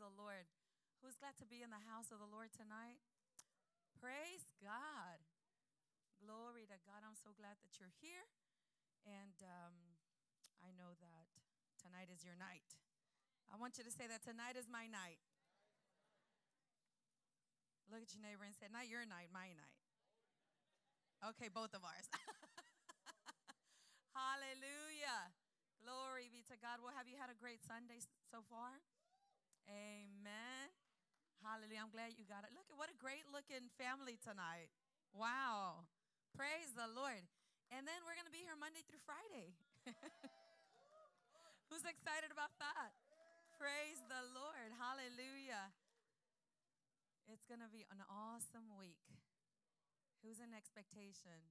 the Lord. Who's glad to be in the house of the Lord tonight? Praise God. Glory to God. I'm so glad that you're here. And um, I know that tonight is your night. I want you to say that tonight is my night. Look at your neighbor and say, Not your night, my night. Okay, both of ours. Hallelujah. Glory be to God. Well, have you had a great Sunday so far? Amen. Hallelujah. I'm glad you got it. Look at what a great looking family tonight. Wow. Praise the Lord. And then we're going to be here Monday through Friday. Who's excited about that? Praise the Lord. Hallelujah. It's going to be an awesome week. Who's in expectation?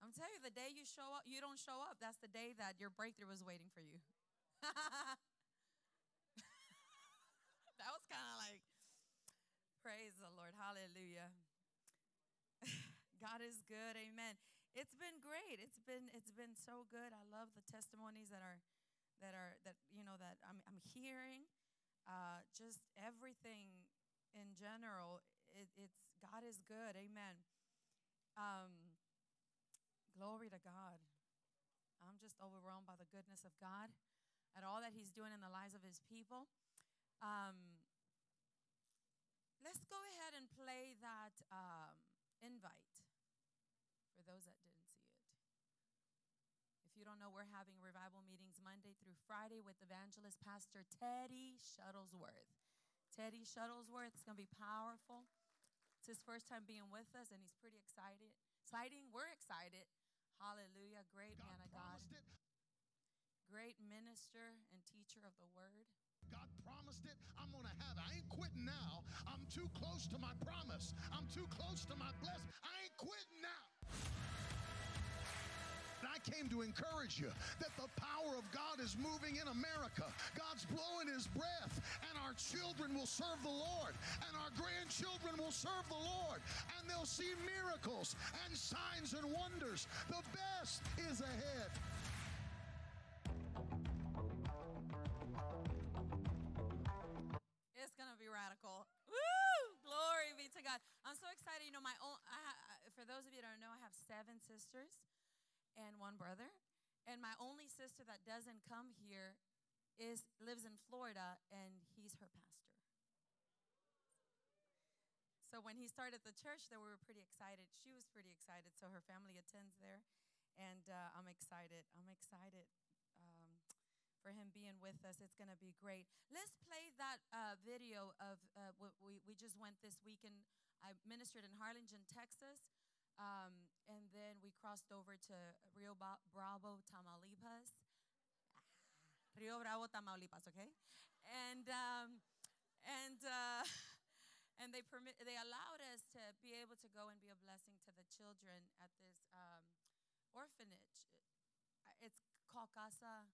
I'm telling you, the day you show up, you don't show up, that's the day that your breakthrough was waiting for you. that was kind of like, praise the Lord. Hallelujah. God is good. Amen. It's been great. It's been it's been so good. I love the testimonies that are that are that you know that I'm I'm hearing. Uh, just everything in general. It, it's God is good. Amen. Um, Glory to God. I'm just overwhelmed by the goodness of God and all that He's doing in the lives of His people. Um, let's go ahead and play that um, invite for those that didn't see it. If you don't know, we're having revival meetings Monday through Friday with evangelist Pastor Teddy Shuttlesworth. Teddy Shuttlesworth is going to be powerful. It's his first time being with us, and he's pretty excited. Exciting. We're excited. Hallelujah. Great God man of God. It. Great minister and teacher of the word. God promised it. I'm going to have it. I ain't quitting now. I'm too close to my promise. I'm too close to my blessing. I ain't quitting now. I came to encourage you that the power of God is moving in America. God's blowing his breath, and our children will serve the Lord, and our grandchildren will serve the Lord, and they'll see miracles and signs and wonders. The best is ahead. To God. I'm so excited. You know, my own. I, for those of you that don't know, I have seven sisters and one brother. And my only sister that doesn't come here is lives in Florida and he's her pastor. So when he started the church there we were pretty excited. She was pretty excited so her family attends there and uh, I'm excited. I'm excited for him being with us. It's going to be great. Let's play that uh, video of uh, what we, we just went this weekend. I ministered in Harlingen, Texas. Um, and then we crossed over to Rio Bravo, Tamaulipas. Ah, Rio Bravo, Tamaulipas, okay? And, um, and, uh, and they, permit, they allowed us to be able to go and be a blessing to the children at this um, orphanage. It's called Casa.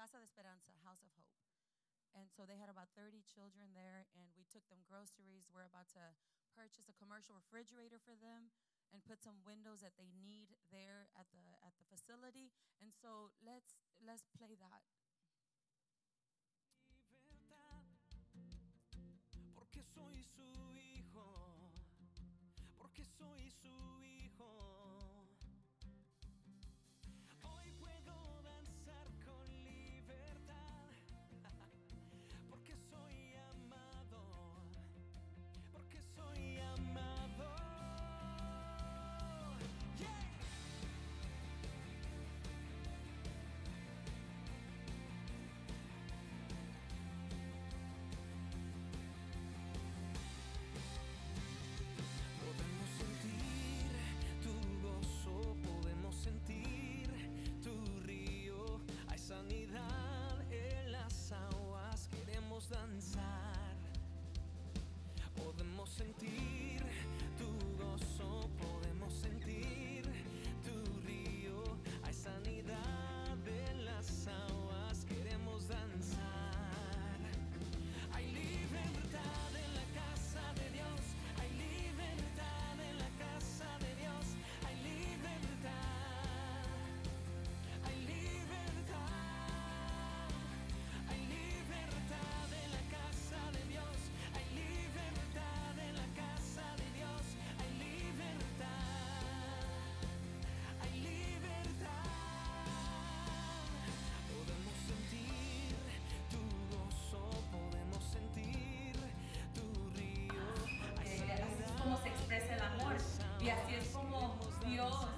Casa de Esperanza, House of Hope. And so they had about 30 children there, and we took them groceries. We're about to purchase a commercial refrigerator for them and put some windows that they need there at the at the facility. And so let's let's play that. Porque soy su hijo. Porque soy su hijo. así es como Dios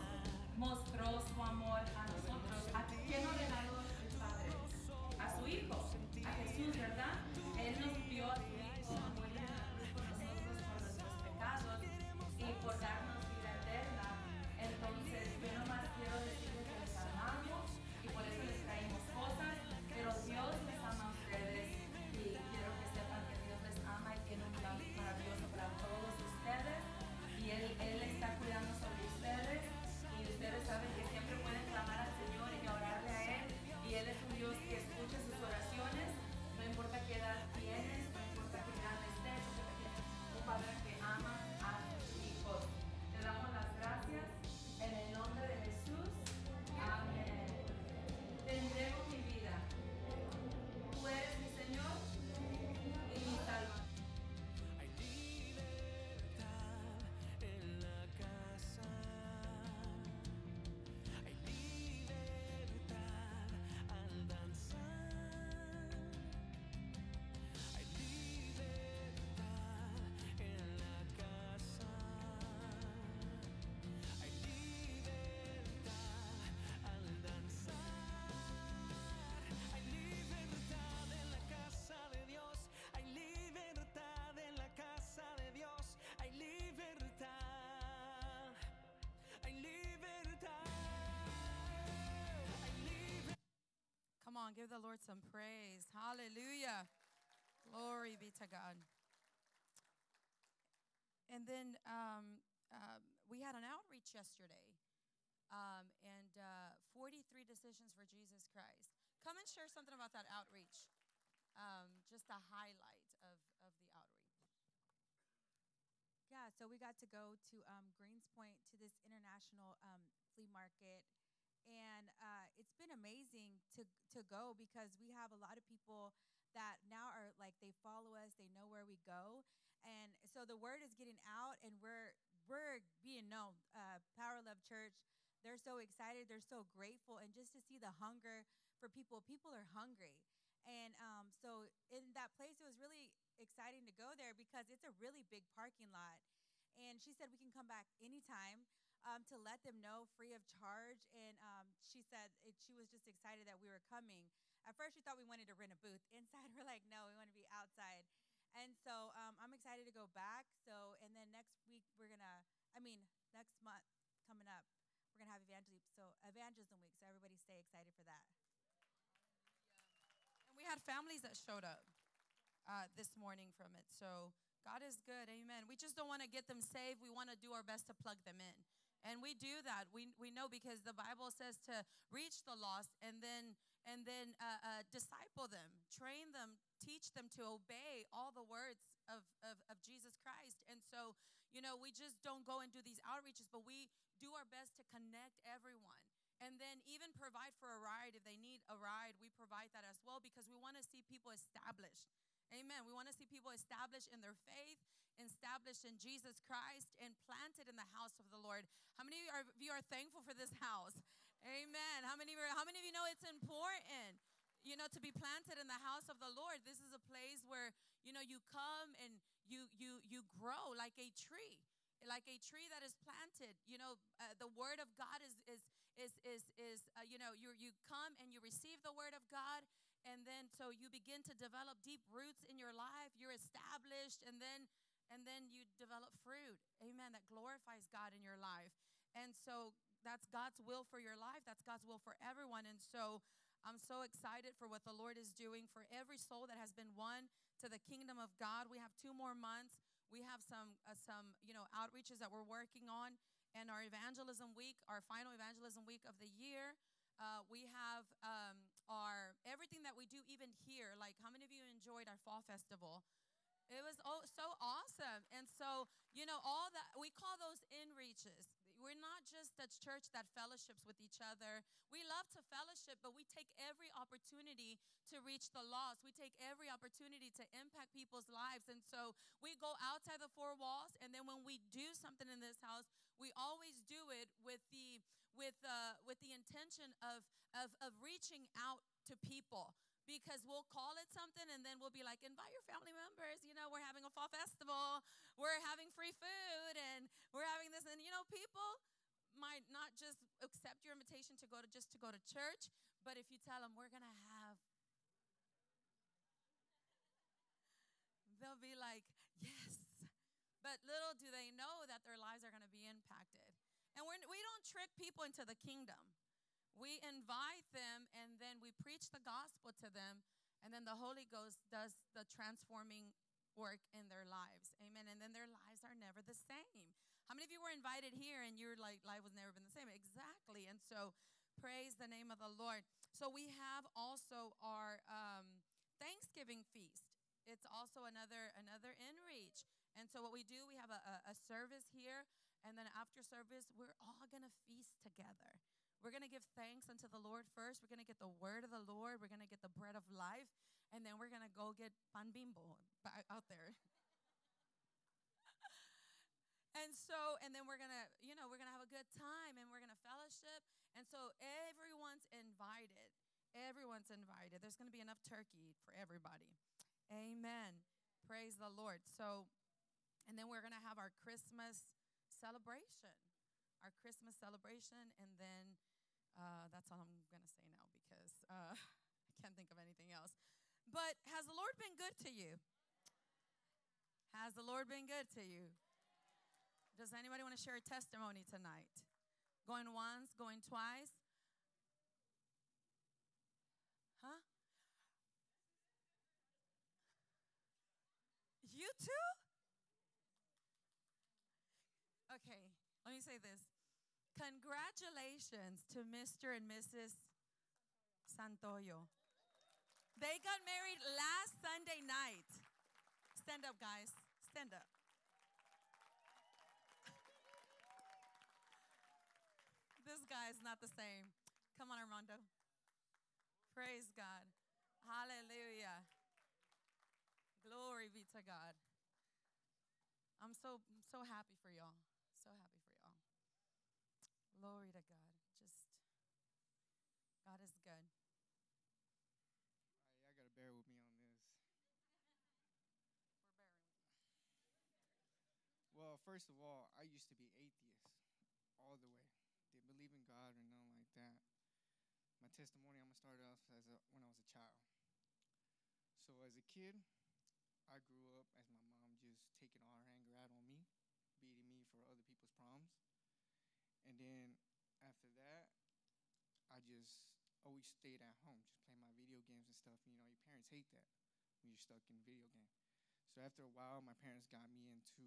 give the Lord some praise. Hallelujah. Glory be to God. And then um, um, we had an outreach yesterday, um, and uh, 43 decisions for Jesus Christ. Come and share something about that outreach. Um, just a highlight of, of the outreach. Yeah, so we got to go to um, Greenspoint to this international um, flea market, and uh, it's been amazing to to go because we have a lot of people that now are like they follow us, they know where we go, and so the word is getting out, and we're we're being known. Uh, Power Love Church, they're so excited, they're so grateful, and just to see the hunger for people, people are hungry, and um, so in that place, it was really exciting to go there because it's a really big parking lot. And she said we can come back anytime um, to let them know free of charge. And um, she said it, she was just excited that we were coming. At first, she thought we wanted to rent a booth inside. We're like, no, we want to be outside. And so um, I'm excited to go back. So, and then next week we're gonna, I mean, next month coming up, we're gonna have evangelism. So evangelism week. So everybody stay excited for that. And we had families that showed up uh, this morning from it. So God is good. Amen. We just don't want to get them saved. We want to do our best to plug them in. And we do that. We, we know because the Bible says to reach the lost and then and then uh, uh, disciple them, train them, teach them to obey all the words of, of, of Jesus Christ. And so, you know, we just don't go and do these outreaches, but we do our best to connect everyone and then even provide for a ride if they need a ride we provide that as well because we want to see people established amen. We want to see people established in their faith established in jesus christ and planted in the house of the lord. How many of you are thankful for this house? Amen. How many of you, how many of you know it's important you know to be planted in the house of the lord? This is a place where you know you come and you you you grow like a tree like a tree that is planted. You know uh, the word of god is is is is is uh, you know you you come and you receive the word of God and then so you begin to develop deep roots in your life you're established and then and then you develop fruit. Amen that glorifies God in your life. And so that's God's will for your life that's God's will for everyone. And so I'm so excited for what the Lord is doing for every soul that has been won to the kingdom of God. We have two more months. We have some uh, some you know outreaches that we're working on. And our evangelism week, our final evangelism week of the year. Uh, we have um, our everything that we do even here. Like, how many of you enjoyed our fall festival? It was oh, so awesome. And so, you know, all that we call those in reaches. We're not just a church that fellowships with each other. We love to fellowship, but we take every opportunity to reach the lost. We take every opportunity to impact people's lives. And so we go outside the four walls, and then when we do something in this house, we always do it with the with uh, with the intention of, of of reaching out to people because we'll call it something and then we'll be like invite your family members you know we're having a fall festival we're having free food and we're having this and you know people might not just accept your invitation to go to just to go to church but if you tell them we're going to have they'll be like yes but little do they know that their lives are going to be impacted. And we're, we don't trick people into the kingdom. We invite them and then we preach the gospel to them, and then the Holy Ghost does the transforming work in their lives. Amen. And then their lives are never the same. How many of you were invited here and your like life was never been the same? Exactly. And so praise the name of the Lord. So we have also our um, Thanksgiving feast. It's also another another inreach. And so, what we do, we have a, a service here, and then after service, we're all going to feast together. We're going to give thanks unto the Lord first. We're going to get the word of the Lord. We're going to get the bread of life, and then we're going to go get pan bimbo uh, out there. and so, and then we're going to, you know, we're going to have a good time and we're going to fellowship. And so, everyone's invited. Everyone's invited. There's going to be enough turkey for everybody. Amen. Praise the Lord. So, and then we're going to have our Christmas celebration, our Christmas celebration. And then uh, that's all I'm going to say now because uh, I can't think of anything else. But has the Lord been good to you? Has the Lord been good to you? Does anybody want to share a testimony tonight? Going once, going twice? Huh? You too? Say this. Congratulations to Mr. and Mrs. Santoyo. They got married last Sunday night. Stand up, guys. Stand up. this guy is not the same. Come on, Armando. Praise God. Hallelujah. Glory be to God. I'm so so happy for y'all. So happy for y'all. Glory to God. Just God is good. All right, y'all gotta bear with me on this. We're bearing with you. Well, first of all, I used to be atheist all the way. Didn't believe in God or nothing like that. My testimony, I'm gonna start off as a, when I was a child. So as a kid, I grew up as my mom just taking all her anger out on me, beating me for other people's problems. And then after that, I just always stayed at home, just playing my video games and stuff. You know, your parents hate that when you're stuck in video game. So after a while, my parents got me into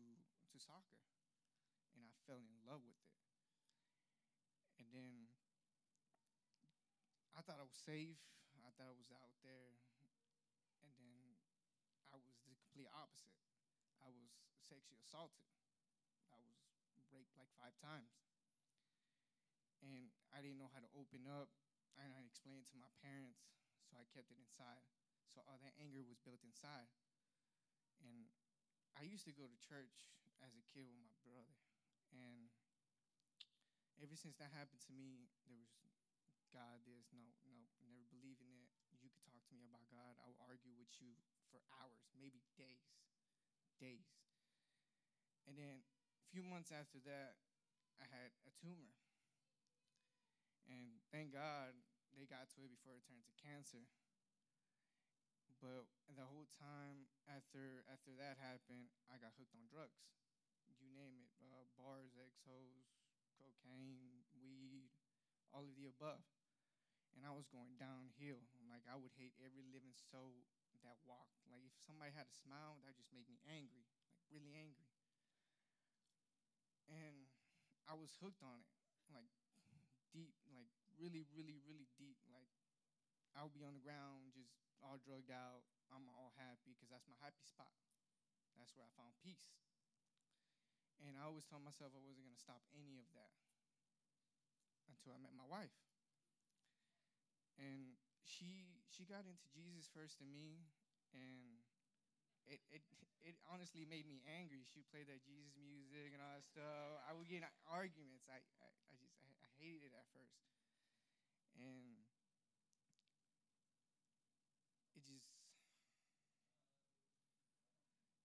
to soccer, and I fell in love with it. And then I thought I was safe. I thought I was out there, and then I was the complete opposite. I was sexually assaulted. I was raped like five times, and I didn't know how to open up. I didn't know how to explain it to my parents, so I kept it inside. So all that anger was built inside. And I used to go to church as a kid with my brother. And ever since that happened to me, there was God, there's no, no, never believe in it. You could talk to me about God. I will argue with you for hours, maybe days, days. And then a few months after that, I had a tumor. And thank God they got to it before it turned to cancer. But the whole time after after that happened, I got hooked on drugs. You name it, uh, bars, exos, cocaine, weed, all of the above. And I was going downhill. Like I would hate every living soul that walked. Like if somebody had a smile, that just made me angry, like really angry. And I was hooked on it, like deep, like really, really, really deep. Like I would be on the ground, just all drugged out. I'm all happy because that's my happy spot. That's where I found peace. And I always told myself I wasn't going to stop any of that until I met my wife. And she she got into Jesus first than me, and it it it honestly made me angry. She played that Jesus music and all that stuff. I would get arguments. I I, I just I hated it at first, and it just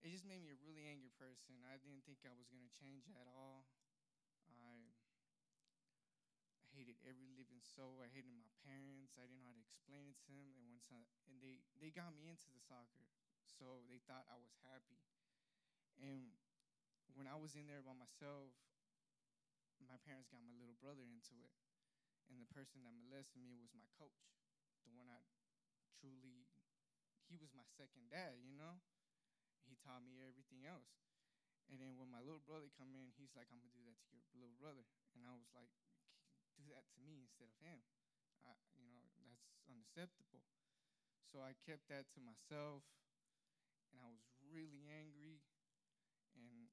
it just made me a really angry person. I didn't think I was gonna change at all. I hated every living soul. I hated my parents. I didn't know how to explain it to them. And when some, and they they got me into the soccer, so they thought I was happy. And when I was in there by myself, my parents got my little brother into it, and the person that molested me was my coach, the one I truly. He was my second dad, you know. He taught me everything else. And then when my little brother come in, he's like, "I'm gonna do that to your little brother," and I was like, "Do that to me instead of him." I, you know, that's unacceptable. So I kept that to myself, and I was really angry, and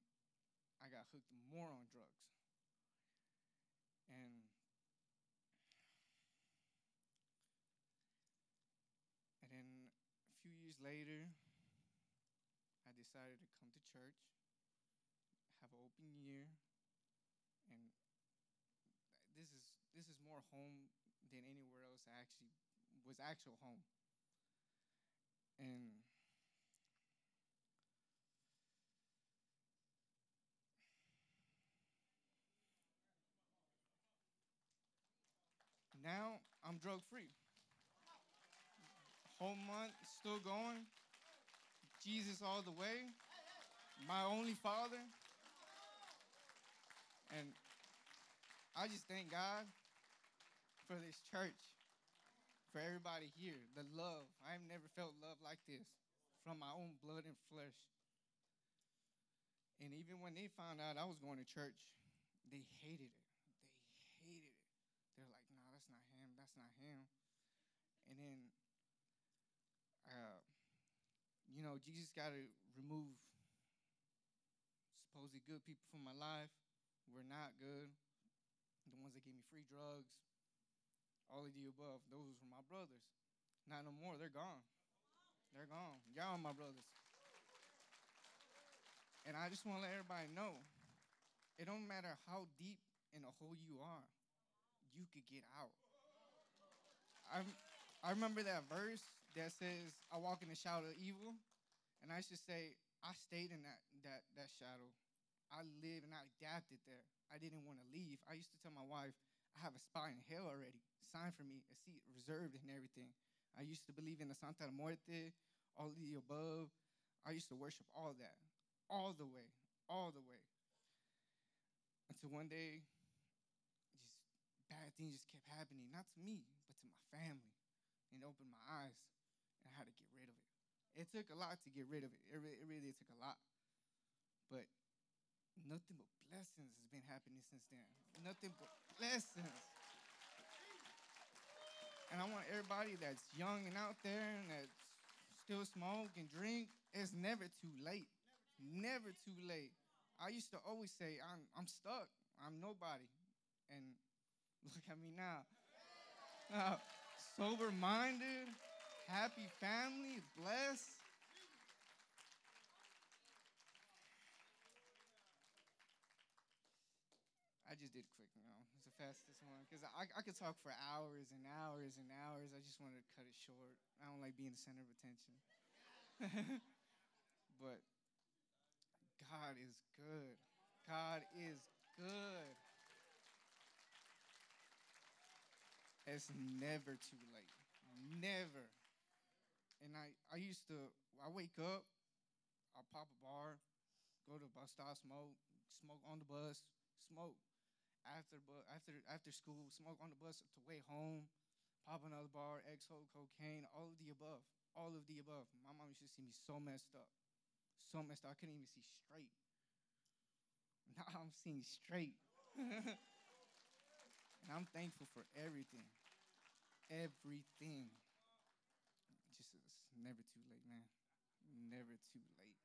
I got hooked more on drugs. And and then a few years later, decided to come to church, have an open year, and this is this is more home than anywhere else. I actually was actual home, and now I'm drug free. Whole month still going. Jesus all the way. My only father. And I just thank God for this church, for everybody here, the love. I've never felt love like this from my own blood and flesh. And even when they found out I was going to church, they hated it. They hated it. They're like, "Nah, that's not him. That's not him." And then, uh, you know, Jesus got to remove supposedly good people from my life. We're not good. The ones that gave me free drugs, all of the above, those were my brothers. Not no more. They're gone. They're gone. Y'all are my brothers. And I just want to let everybody know it don't matter how deep in a hole you are, you could get out. I, I remember that verse that says, I walk in the shadow of evil. And I should say, I stayed in that, that, that shadow. I lived and I adapted there. I didn't want to leave. I used to tell my wife, I have a spot in hell already, signed for me, a seat reserved and everything. I used to believe in the Santa Muerte, all the above. I used to worship all that, all the way, all the way. Until one day, just bad things just kept happening, not to me, but to my family. And it opened my eyes, and I had to get rid of it. It took a lot to get rid of it. It, re- it really took a lot. But nothing but blessings has been happening since then. Nothing but blessings. And I want everybody that's young and out there and that still smoke and drink, it's never too late. Never too late. I used to always say, I'm, I'm stuck. I'm nobody. And look at me now. Uh, sober minded, happy family, blessed. I just did quick, you know. It's the fastest one because I, I could talk for hours and hours and hours. I just wanted to cut it short. I don't like being the center of attention. but God is good. God is good. It's never too late. Never. And I, I used to, I wake up, I'll pop a bar, go to a bus stop, smoke, smoke on the bus, smoke. After, bu- after, after school, smoke on the bus to way home, pop another bar, XO, cocaine, all of the above. All of the above. My mom used to see me so messed up. So messed up. I couldn't even see straight. Now I'm seeing straight. and I'm thankful for everything. Everything. Never too late, man. Never too late.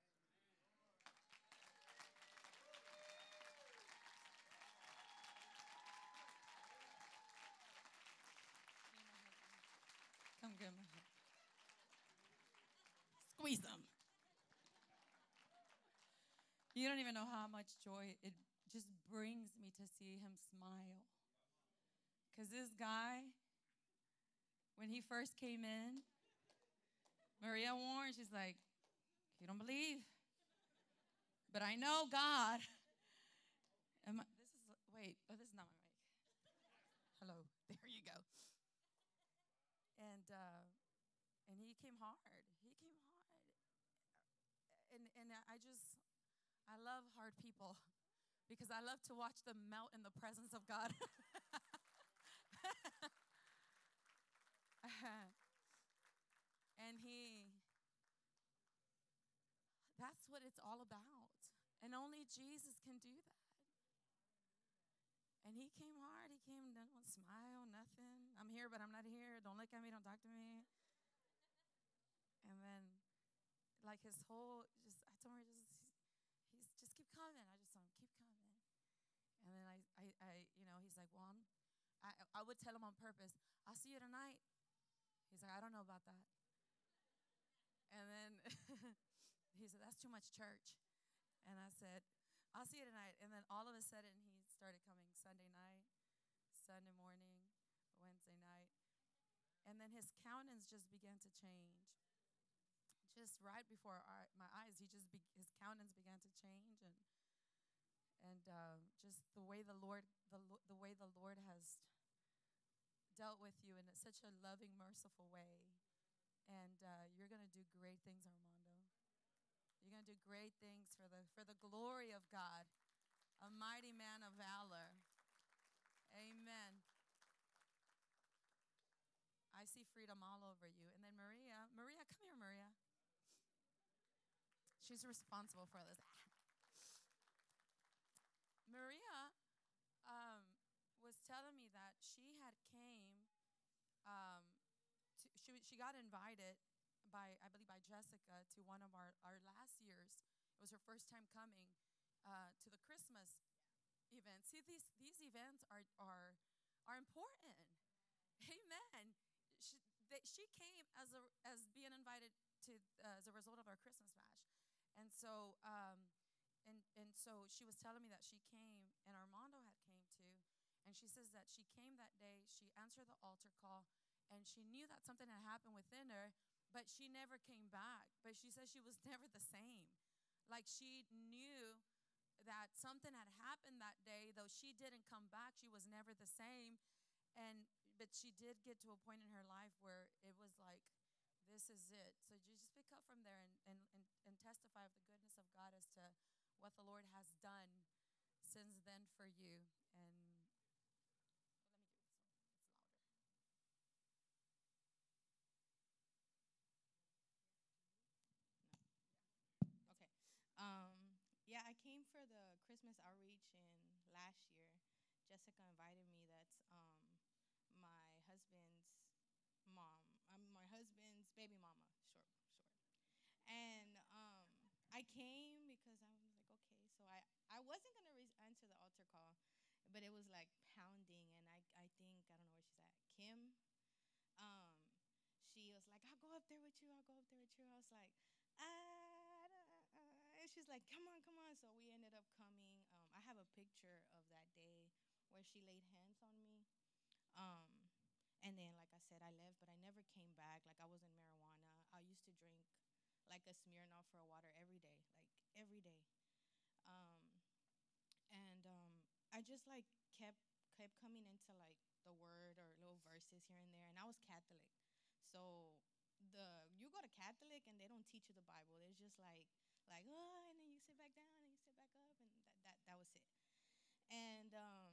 Come get my hug. Squeeze them. You don't even know how much joy it just brings me to see him smile. Because this guy, when he first came in, Maria Warren, she's like, You don't believe? But I know God. Am I, this is, wait, oh, this is not my mic. Hello, there you go. And, uh, and he came hard. He came hard. And, and I just, I love hard people because I love to watch them melt in the presence of God. and he, that's what it's all about. And only Jesus can do that. And he came hard. He came, didn't smile, nothing. I'm here, but I'm not here. Don't look at me. Don't talk to me. And then, like his whole, just I told her, just he's just keep coming. I just told him keep coming. And then I, I, I you know, he's like, well, I'm, I, I would tell him on purpose. I'll see you tonight. He's like, I don't know about that. And then he said, that's too much church. And I said, I'll see you tonight. And then all of a sudden, he started coming Sunday night, Sunday morning, Wednesday night. And then his countenance just began to change. Just right before our, my eyes, he just be, his countenance began to change, and and uh, just the way the Lord the the way the Lord has dealt with you in such a loving, merciful way, and uh, you're gonna do great things, Armando. You're gonna do great things for the for the glory of God, a mighty man of valor. Amen. I see freedom all over you. And then Maria, Maria, come here, Maria. She's responsible for this. Maria um, was telling me that she had came. Um, to, she got invited by I believe by Jessica to one of our our last years. It was her first time coming uh, to the Christmas event. See these these events are are are important. Amen. She, they, she came as a as being invited to uh, as a result of our Christmas bash, and so um, and and so she was telling me that she came and Armando had came too, and she says that she came that day. She answered the altar call, and she knew that something had happened within her, but she never came back. But she says she was never the same. Like she knew that something had happened that day, though she didn't come back. She was never the same, and but she did get to a point in her life where it was like this is it. So you just pick up from there and, and, and, and testify of the goodness of God as to what the Lord has done since then for you. And well, let me do this one. It's louder. Okay. Um, yeah, I came for the Christmas outreach in last year. Jessica invited me. That's um, my husband's mom. I'm my husband's baby mama, short, short. And um, I came because I was like, okay. So I, I wasn't gonna re- answer the altar call, but it was like pounding, and I, I think I don't know where she's at. Kim, um, she was like, I'll go up there with you. I'll go up there with you. I was like, ah, she's like, come on, come on. So we ended up coming. Um, I have a picture of that day where she laid hands on me. Um, and then, like I said, I left, but I never came back. Like I was in marijuana. I used to drink like a Smirnoff for water every day, like every day. Um, and um, I just like kept kept coming into like the word or little verses here and there. And I was Catholic, so the you go to Catholic and they don't teach you the Bible. It's just like like oh, and then you sit back down and you sit back up, and that that, that was it. And um,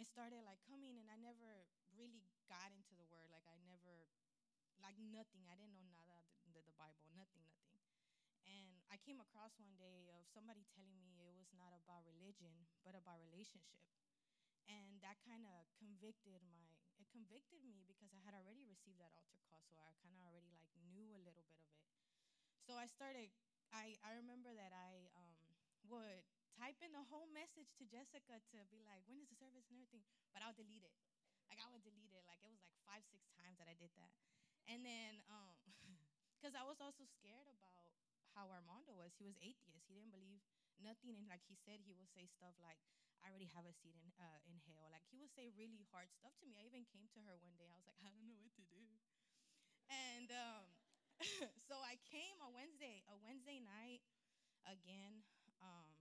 it started like coming, and I never really got into the word. Like I never, like nothing. I didn't know nada the, the Bible, nothing, nothing. And I came across one day of somebody telling me it was not about religion, but about relationship. And that kind of convicted my, it convicted me because I had already received that altar call, so I kind of already like knew a little bit of it. So I started, I, I remember that I um, would type in the whole message to Jessica to be like, when is the service and everything, but I'll delete it. Like I would delete it. Like it was like five, six times that I did that. And then, um, because I was also scared about how Armando was. He was atheist. He didn't believe nothing, and like he said, he would say stuff like, "I already have a seat in uh, in hell." Like he would say really hard stuff to me. I even came to her one day. I was like, "I don't know what to do," and um, so I came a Wednesday, a Wednesday night again. Um,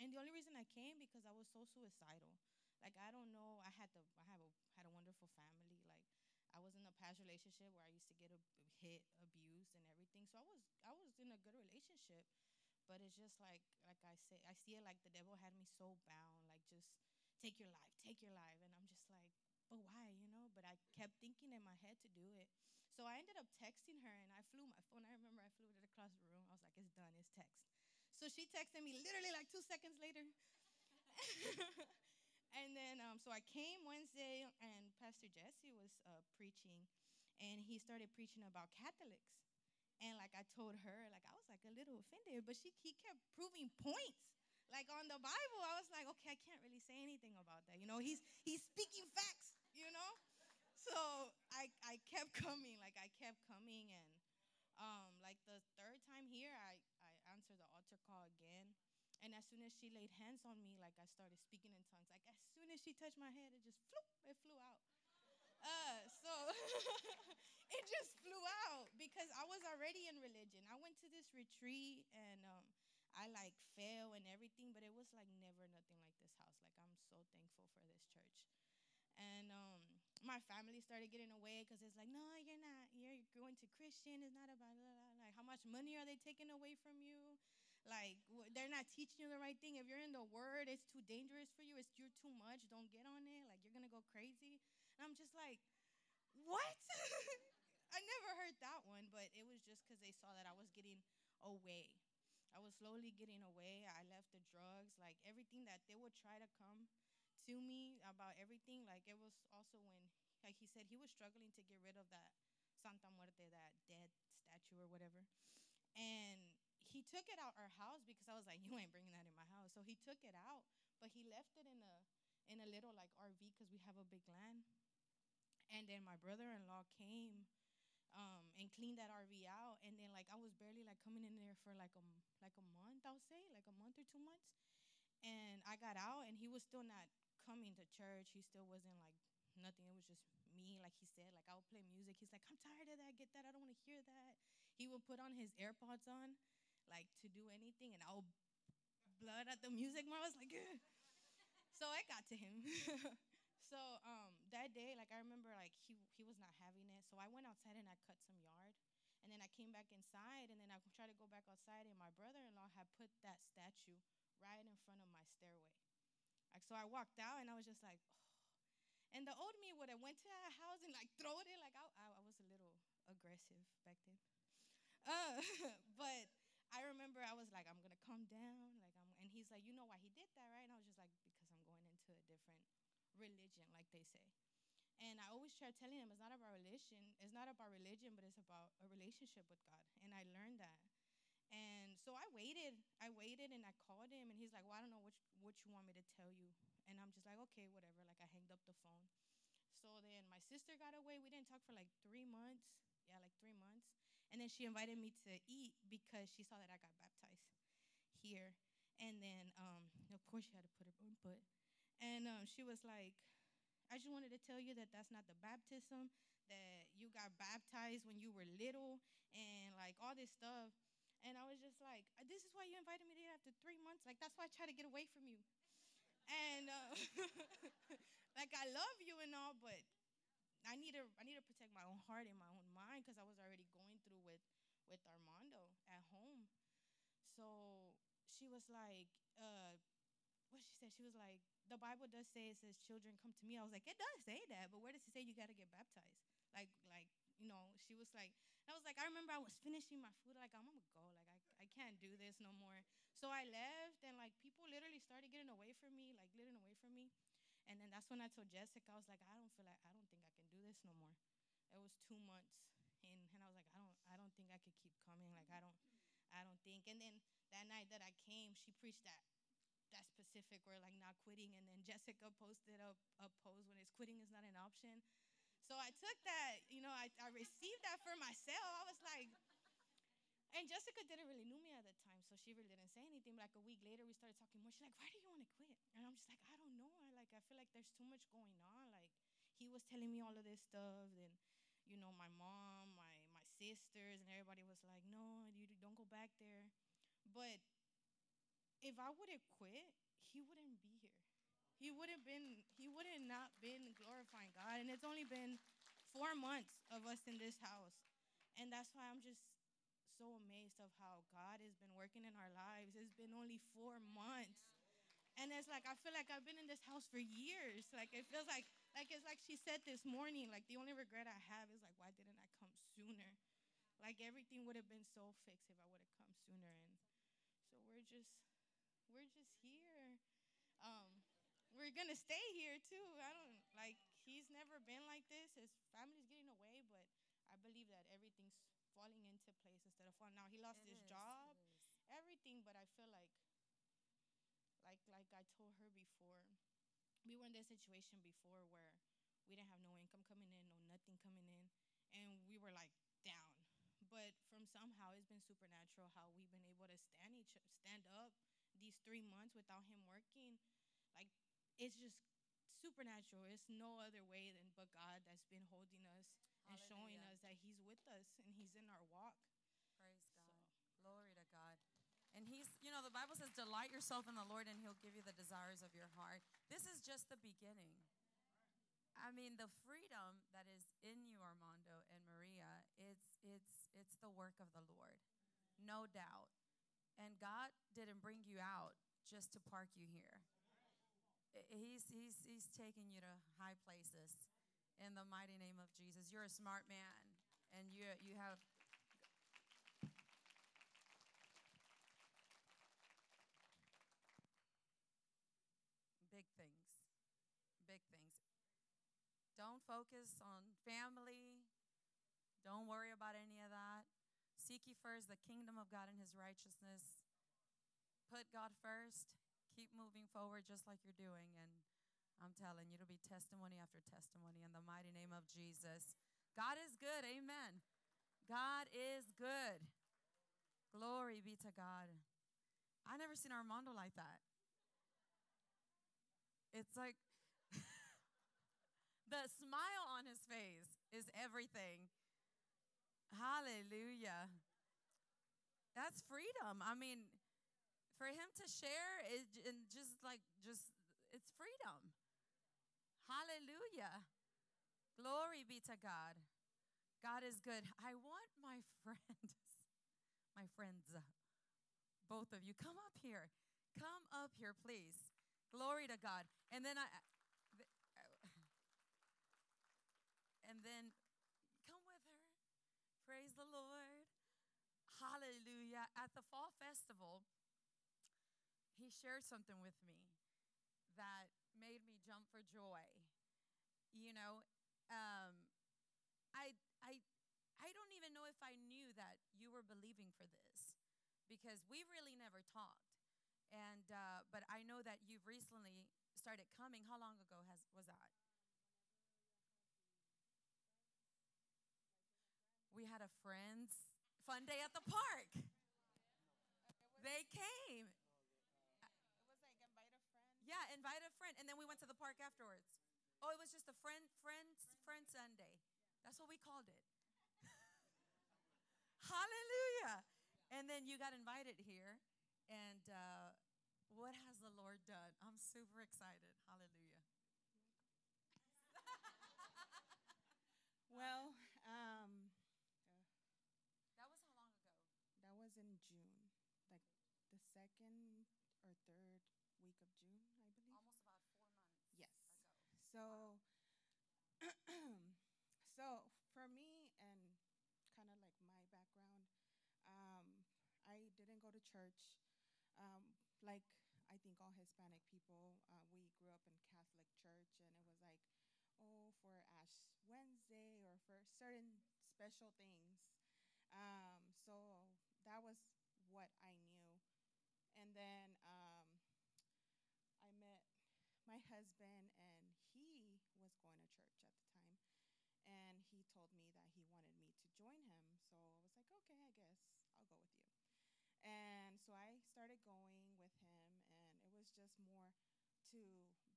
and the only reason I came because I was so suicidal. Like I don't know. I had the I have a had a wonderful family. Like I was in a past relationship where I used to get a, hit, abused, and everything. So I was I was in a good relationship, but it's just like like I say I see it like the devil had me so bound. Like just take your life, take your life, and I'm just like, but why, you know? But I kept thinking in my head to do it. So I ended up texting her, and I flew my phone. I remember I flew it across the room. I was like, it's done, it's text. So she texted me literally like two seconds later. and then, um, so I came Wednesday, and Pastor Jesse was uh, preaching, and he started preaching about Catholics. And like I told her, like I was like a little offended, but she he kept proving points. Like on the Bible, I was like, okay, I can't really say anything about that. You know, he's he's speaking facts, you know? So I I kept coming, like I kept coming and um, like the third time here, I, I answered the altar call again. And as soon as she laid hands on me, like I started speaking in tongues. Like as soon as she touched my head, it just flew, it flew out. Uh, so it just flew out because I was already in religion. I went to this retreat and um, I like fell and everything, but it was like never nothing like this house. Like I'm so thankful for this church. And um, my family started getting away because it's like, no, you're not. You're going to Christian. It's not about blah, blah. like how much money are they taking away from you? Like they're not teaching you the right thing. If you're in the Word, it's too dangerous for you. It's you're too much. Don't get on it. Like you're gonna go crazy. And I'm just like, what? I never heard that one, but it was just because they saw that I was getting away. I was slowly getting away. I left the drugs, like everything that they would try to come to me about everything. Like it was also when, like he said, he was struggling to get rid of that Santa Muerte, that dead statue or whatever. And he took it out our house because I was like, you ain't bringing that in my house. So he took it out, but he left it in a in a little like RV because we have a big land. And then my brother-in-law came um, and cleaned that RV out. And then like I was barely like coming in there for like a like a month, I'll say, like a month or two months. And I got out, and he was still not coming to church. He still wasn't like nothing. It was just me, like he said. Like I would play music. He's like, I'm tired of that. Get that. I don't want to hear that. He would put on his AirPods on, like to do anything, and I'll blood at the music. I was like, Ugh. so I got to him. so um, that day, like I remember, like he he was not having it. So I went outside and I cut some yard, and then I came back inside, and then I tried to go back outside, and my brother-in-law had put that statue right in front of my stairway. Like so, I walked out, and I was just like, oh. And the old me would have went to that house and like throw it. in. Like I, I, was a little aggressive back then. Uh, but I remember I was like, I'm gonna calm down. Like I'm, and he's like, you know why he did that, right? And I was just like, because I'm going into a different religion, like they say. And I always try telling him it's not about religion, it's not about religion, but it's about a relationship with God. And I learned that. And so I waited, I waited and I called him and he's like, Well, I don't know what what you want me to tell you. And I'm just like, okay, whatever. Like I hanged up the phone. So then my sister got away. We didn't talk for like three months. Yeah, like three months. And then she invited me to eat because she saw that I got baptized here. And then, um, of course, she had to put her own input. And um, she was like, I just wanted to tell you that that's not the baptism, that you got baptized when you were little, and like all this stuff. And I was just like, this is why you invited me to eat after three months? Like, that's why I try to get away from you. And uh, like, I love you and all, but I need to I need to protect my own heart and my own mind because I was already going through with with Armando at home. So she was like, uh, what she said? She was like, the Bible does say it says children come to me. I was like, it does say that, but where does it say you got to get baptized? Like like you know, she was like, I was like, I remember I was finishing my food. Like I'm gonna go. Like I I can't do this no more. So I left, and like people literally started getting away from me, like getting away from me. And then that's when I told Jessica, I was like, I don't feel like I don't think I can do this no more. It was two months, and, and I was like, I don't I don't think I could keep coming. Like I don't I don't think. And then that night that I came, she preached that that specific word like not quitting. And then Jessica posted a, a post when it's quitting is not an option. So I took that, you know, I, I received that for myself. I was like, and Jessica didn't really know me at the time, so she really didn't say anything. But like a week later, we started talking more. She's like, "Why do you want to quit?" And I'm just like, "I don't know. I like I feel like there's too much going on. Like he was telling me all of this stuff, and you know, my mom, my my sisters, and everybody was like, "No, you don't go back there." But if I would have quit, he wouldn't be. He would have been. He would have not been glorifying God. And it's only been four months of us in this house, and that's why I'm just so amazed of how God has been working in our lives. It's been only four months. And it's like I feel like I've been in this house for years. Like it feels like like it's like she said this morning, like the only regret I have is like why didn't I come sooner? Like everything would have been so fixed if I would have come sooner. And so we're just we're just here. We're gonna stay here too. I don't like he's never been like this. His family's getting away, but I believe that everything's falling into place instead of falling. Now he lost It his is, job, everything, but I feel like, like like I told her before, we were in this situation before where we didn't have no income coming in, no nothing coming in, and we were like down. But from somehow it's been supernatural how we've been able to stand each stand up these three months without him working. It's just supernatural. It's no other way than but God that's been holding us and showing us that He's with us and He's in our walk. Praise God. Glory to God. And he's, you know, the Bible says, delight yourself in the Lord and he'll give you the desires of your heart. This is just the beginning. I mean, the freedom that is in you, Armando and Maria, it's it's it's the work of the Lord. No doubt. And God didn't bring you out just to park you here. He's, he's, he's taking you to high places in the mighty name of Jesus. You're a smart man, and you, you have. Big things. Big things. Don't focus on family. Don't worry about any of that. Seek ye first the kingdom of God and his righteousness. Put God first, Keep moving forward just like you're doing. And I'm telling you, it'll be testimony after testimony in the mighty name of Jesus. God is good. Amen. God is good. Glory be to God. I never seen Armando like that. It's like the smile on his face is everything. Hallelujah. That's freedom. I mean, for him to share is and just like just it's freedom. Hallelujah. Glory be to God. God is good. I want my friends, my friends, both of you, come up here. Come up here, please. Glory to God. And then I, and then come with her. Praise the Lord. Hallelujah. At the fall festival, he shared something with me that made me jump for joy. You know, um, I, I, I don't even know if I knew that you were believing for this because we really never talked. And uh, but I know that you've recently started coming. How long ago has was that? We had a friends fun day at the park. They came. It was like invite a friend. Yeah, invite a friend, and then we went to the park afterwards. Oh, it was just a friend, friends, friend Sunday. That's what we called it. Hallelujah! And then you got invited here, and uh, what has the Lord done? I'm super excited. Hallelujah. Well, um, That was how long ago? that was in June, like the second or third week of June, I believe. Almost about four months Yes. ago. So, so for me and kind of like my background, um, I didn't go to church. Um, like I think all Hispanic people, uh, we grew up in Catholic church, and it was like, oh, for Ash Wednesday or for certain special things. Um, so that was what I knew, and then um, I met my husband and he was going to church at the time and he told me that he wanted me to join him. So i was like okay i guess i'll go with you. And so i started going with him and it was just more to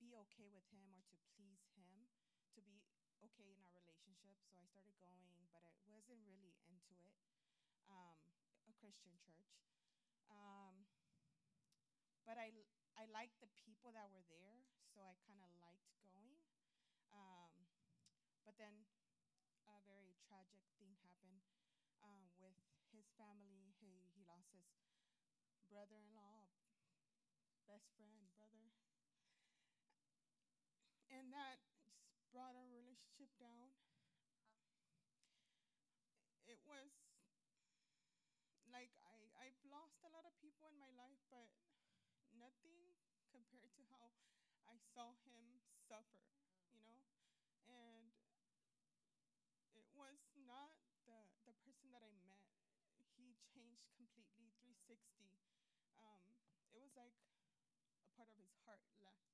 be okay with him or to please him to be okay in our relationship. So i started going but i wasn't really into it um, a christian church. Um, but I, I liked the people that were there, so I kind of liked going. Um, but then tragic thing happened um, with his family. He, he lost his brother in law, best friend, brother. And that just brought our relationship down. It was like I, I've lost a lot of people in my life, but nothing compared to how I saw him suffer, you know? And it was not the, the person that I met. He changed completely 360. Um, it was like a part of his heart left.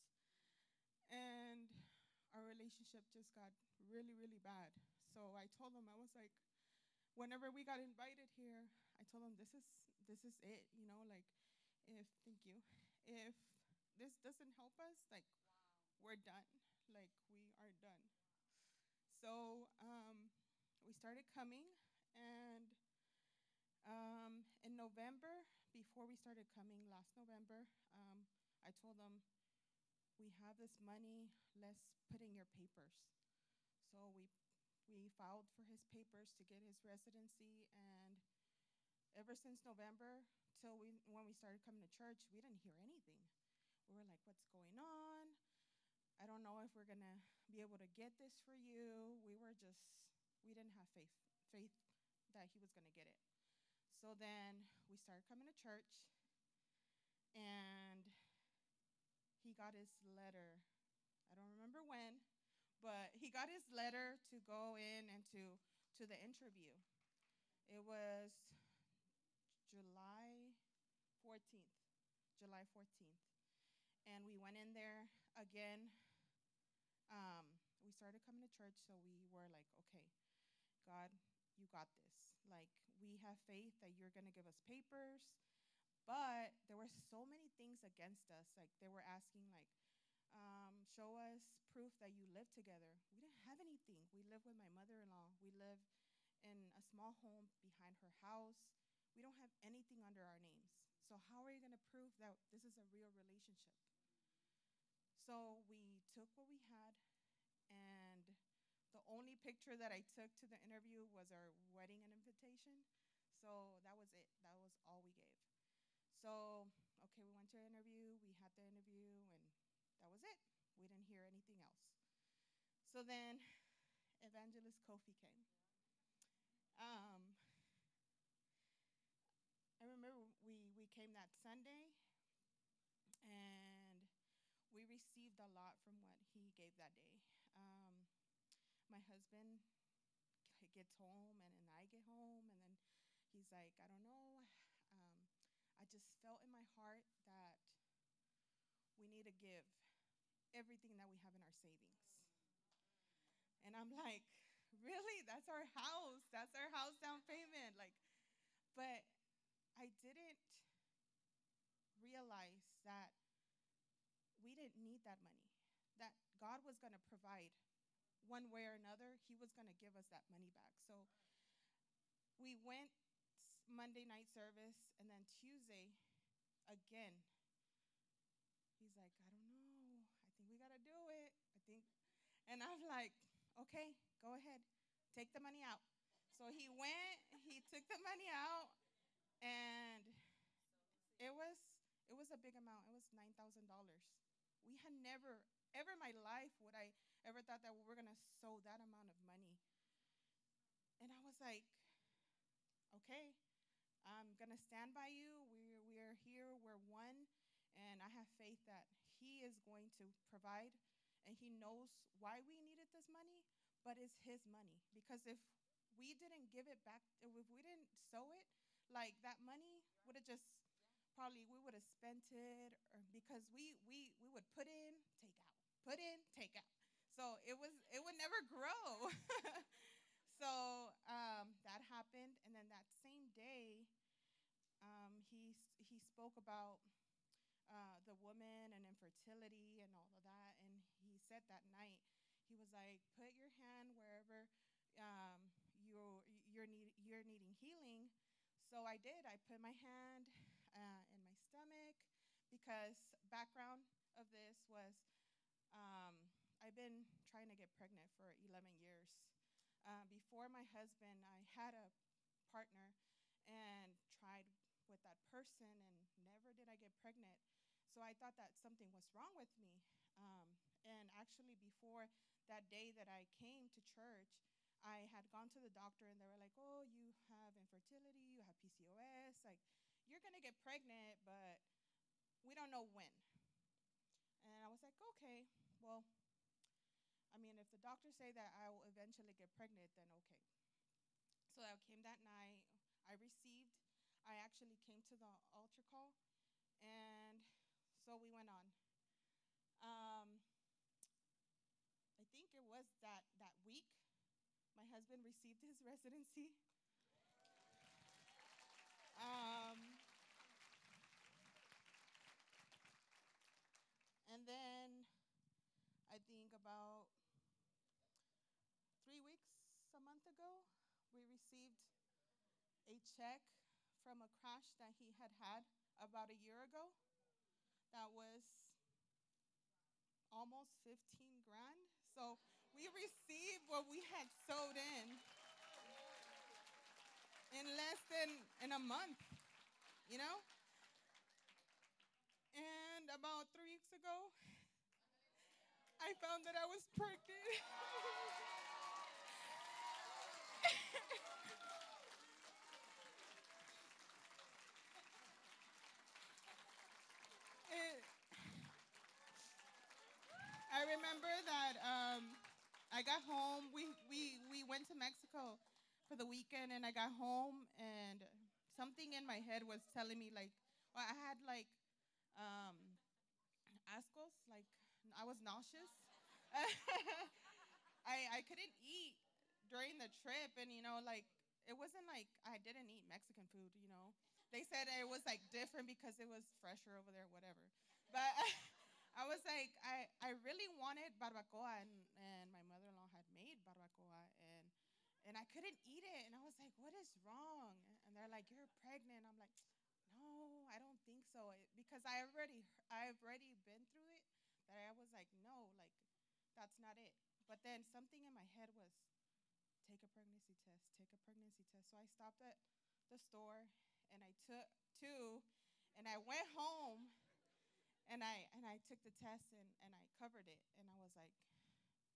And our relationship just got really, really bad. So I told him, I was like, whenever we got invited here, I told him, this is, this is it, you know, like, if, thank you if this doesn't help us, like we're done. Like we are done. So um, we started coming, and um, in November, before we started coming last November, um, I told them, "We have this money. Let's put in your papers." So we we filed for his papers to get his residency, and ever since November till we when we started coming to church, we didn't hear anything. We were like, "What's going on? I don't know if we're gonna be able to get this for you." We were just we didn't have faith faith that he was gonna get it. So then we started coming to church, and he got his letter. I don't remember when, but he got his letter to go in and to to the interview. It was July 14th, July 14th, and we went in there again. Um, we started coming to church, so we were like, okay, God, you got this. Like, we have faith that you're going to give us papers. But there were so many things against us. Like, they were asking, like, um, show us proof that you live together. We didn't have anything. We lived with my mother in law. We live in a small home behind her house. We don't have anything under our names. So, how are you going to prove that this is a real relationship? So, we took what we had, and the only picture that I took to the interview was our wedding and invitation. So, that was it. That was all we gave. So, okay, we went to interview, we had the interview, and that was it. We didn't hear anything else. So then Evangelist Kofi came. Um, I remember we, we came that Sunday and we received a lot from what he gave that day. Um, my husband gets home and then I get home and then he's like, I don't know. Um, I just felt in my heart that we need to give everything that we have in our savings. And I'm like, really? That's our house. That's our house down payment. Like, but I didn't realize that we didn't need that money. That God was going to provide one way or another. He was going to give us that money back. So we went Monday night service, and then Tuesday, again, he's like, I don't know. I think we got to do it. I think. And I'm like, okay, go ahead. Take the money out. So he went, he took the money out, and it was it was a big amount. It was nine thousand dollars. We had never ever in my life would I ever thought that we were gonna sow that amount of money. And I was like, okay, I'm gonna stand by you. We're we're here. We're one, and I have faith that He is going to provide, and He knows why we needed this money, but it's His money. Because if we didn't give it back, if we didn't sow it, like that money would have just probably we would have spent it, or because we we we would put in, take put in, take out. So it was it would never grow. so um, that happened, and then that same day, um, he he spoke about uh, the woman and infertility and all of that, and he said that night he was like, "Put your hand wherever um, you're you're need, you're needing healing." So I did. I put my hand uh, in my stomach because background of this was I've been trying to get pregnant for 11 years. Uh, before my husband, I had a partner and tried with that person, and never did I get pregnant. So I thought that something was wrong with me. Um, and actually, before that day that I came to church, I had gone to the doctor, and they were like, "Oh, you have infertility, you have PCOS. Like, you're gonna get pregnant, but we don't know when." And I was like, "Okay, well." I mean, if the doctors say that I will eventually get pregnant, then okay. So I came that night. I received I actually came to the altar call, and so we went on. Um, I think it was that, that week my husband received his residency. Um, and then I think about three weeks, a month ago, we received a check from a crash that he had had about a year ago. That was almost 15 grand. So we received what we had sewed in in less than in a month, you know? And about three weeks ago, I found that I was pregnant. I remember that um, I got home. We we we went to Mexico for the weekend, and I got home, and something in my head was telling me like, well, I had like um, ascos, like I was nauseous. I I couldn't eat during the trip, and you know, like it wasn't like I didn't eat Mexican food. You know, they said it was like different because it was fresher over there, whatever. But I was like, I I really wanted barbacoa, and and my mother-in-law had made barbacoa, and and I couldn't eat it, and I was like, what is wrong? And they're like, you're pregnant. I'm like. No, I don't think so. It, because I already, I've already been through it. That I was like, no, like, that's not it. But then something in my head was, take a pregnancy test, take a pregnancy test. So I stopped at the store and I took two and I went home and I and I took the test and, and I covered it and I was like,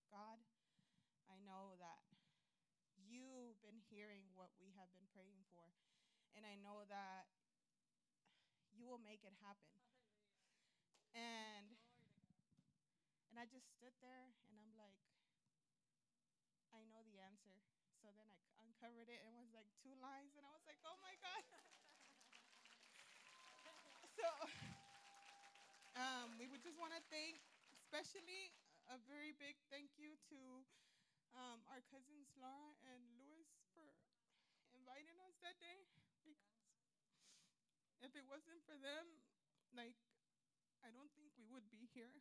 God, I know that you've been hearing what we have been praying for. And I know that you will make it happen. And and I just stood there and I'm like, I know the answer. So then I uncovered it and it was like two lines and I was like, oh my God. so um, we would just want to thank, especially a very big thank you to um, our cousins Laura and Louis for inviting us that day because if it wasn't for them, like, I don't think we would be here.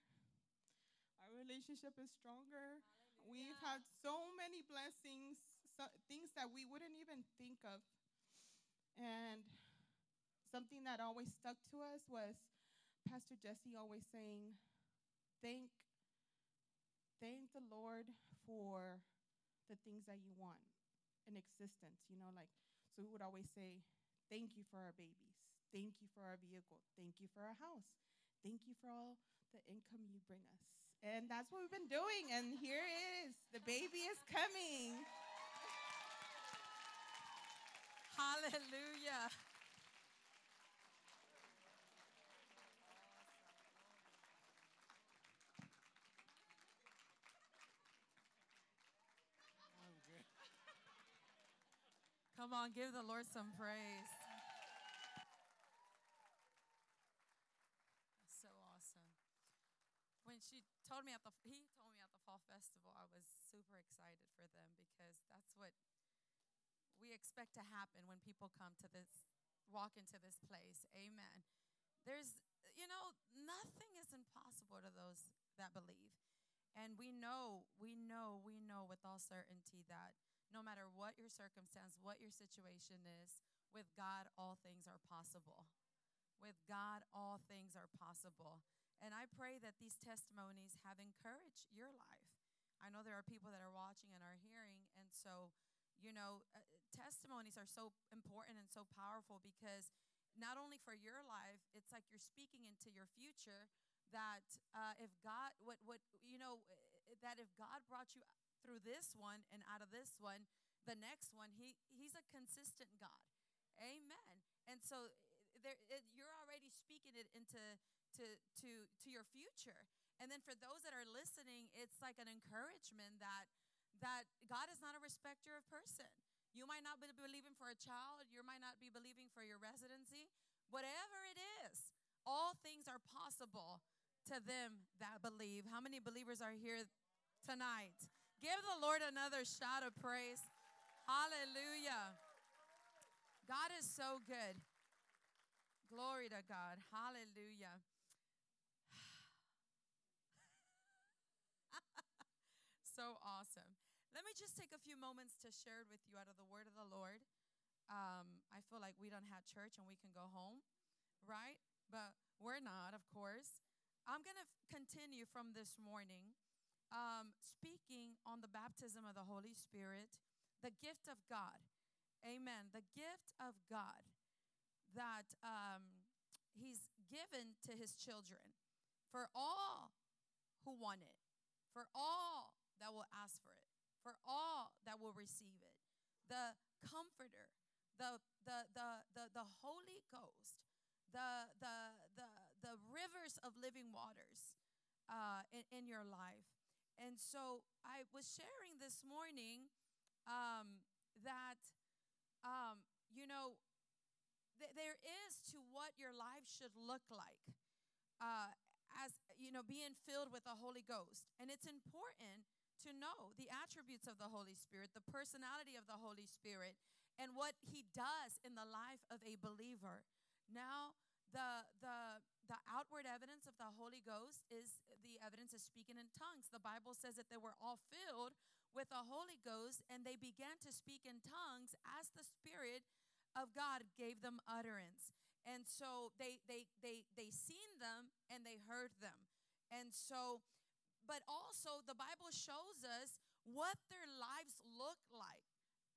Our relationship is stronger. Hallelujah. We've had so many blessings, so, things that we wouldn't even think of. And something that always stuck to us was Pastor Jesse always saying, thank, thank the Lord for the things that you want in existence. You know, like, so we would always say, thank you for our babies. Thank you for our vehicle. Thank you for our house. Thank you for all the income you bring us. And that's what we've been doing. And here it is. The baby is coming. Hallelujah. Come on, give the Lord some praise. That's so awesome. When she told me at the he told me at the fall festival, I was super excited for them because that's what we expect to happen when people come to this walk into this place. Amen. There's you know, nothing is impossible to those that believe. And we know, we know, we know with all certainty that no matter what your circumstance, what your situation is, with God, all things are possible. With God, all things are possible. And I pray that these testimonies have encouraged your life. I know there are people that are watching and are hearing, and so, you know, uh, testimonies are so important and so powerful because not only for your life, it's like you're speaking into your future. That uh, if God, what, what, you know, uh, that if God brought you through this one and out of this one, the next one, he, He's a consistent God. Amen. And so uh, there, it, you're already speaking it into to, to, to your future. And then for those that are listening, it's like an encouragement that, that God is not a respecter of person. You might not be believing for a child, you might not be believing for your residency, whatever it is, all things are possible to them that believe. How many believers are here tonight? Give the Lord another shout of praise. Hallelujah. God is so good. Glory to God. Hallelujah. so awesome. Let me just take a few moments to share it with you out of the word of the Lord. Um, I feel like we don't have church and we can go home, right? But we're not, of course. I'm going to continue from this morning um, speaking on the baptism of the Holy Spirit, the gift of God. Amen. The gift of God that um, He's given to His children for all who want it, for all that will ask for it, for all that will receive it. The comforter, the the the the, the Holy Ghost, the the the the rivers of living waters uh, in, in your life. And so I was sharing this morning um, that, um, you know, th- there is to what your life should look like. Uh, as you know, being filled with the Holy Ghost. And it's important to know the attributes of the Holy Spirit, the personality of the Holy Spirit, and what he does in the life of a believer. Now, the the the outward evidence of the Holy Ghost is the evidence of speaking in tongues. The Bible says that they were all filled with the Holy Ghost and they began to speak in tongues as the Spirit of God gave them utterance. And so they they they they seen them and they heard them. And so but also the Bible shows us what their lives look like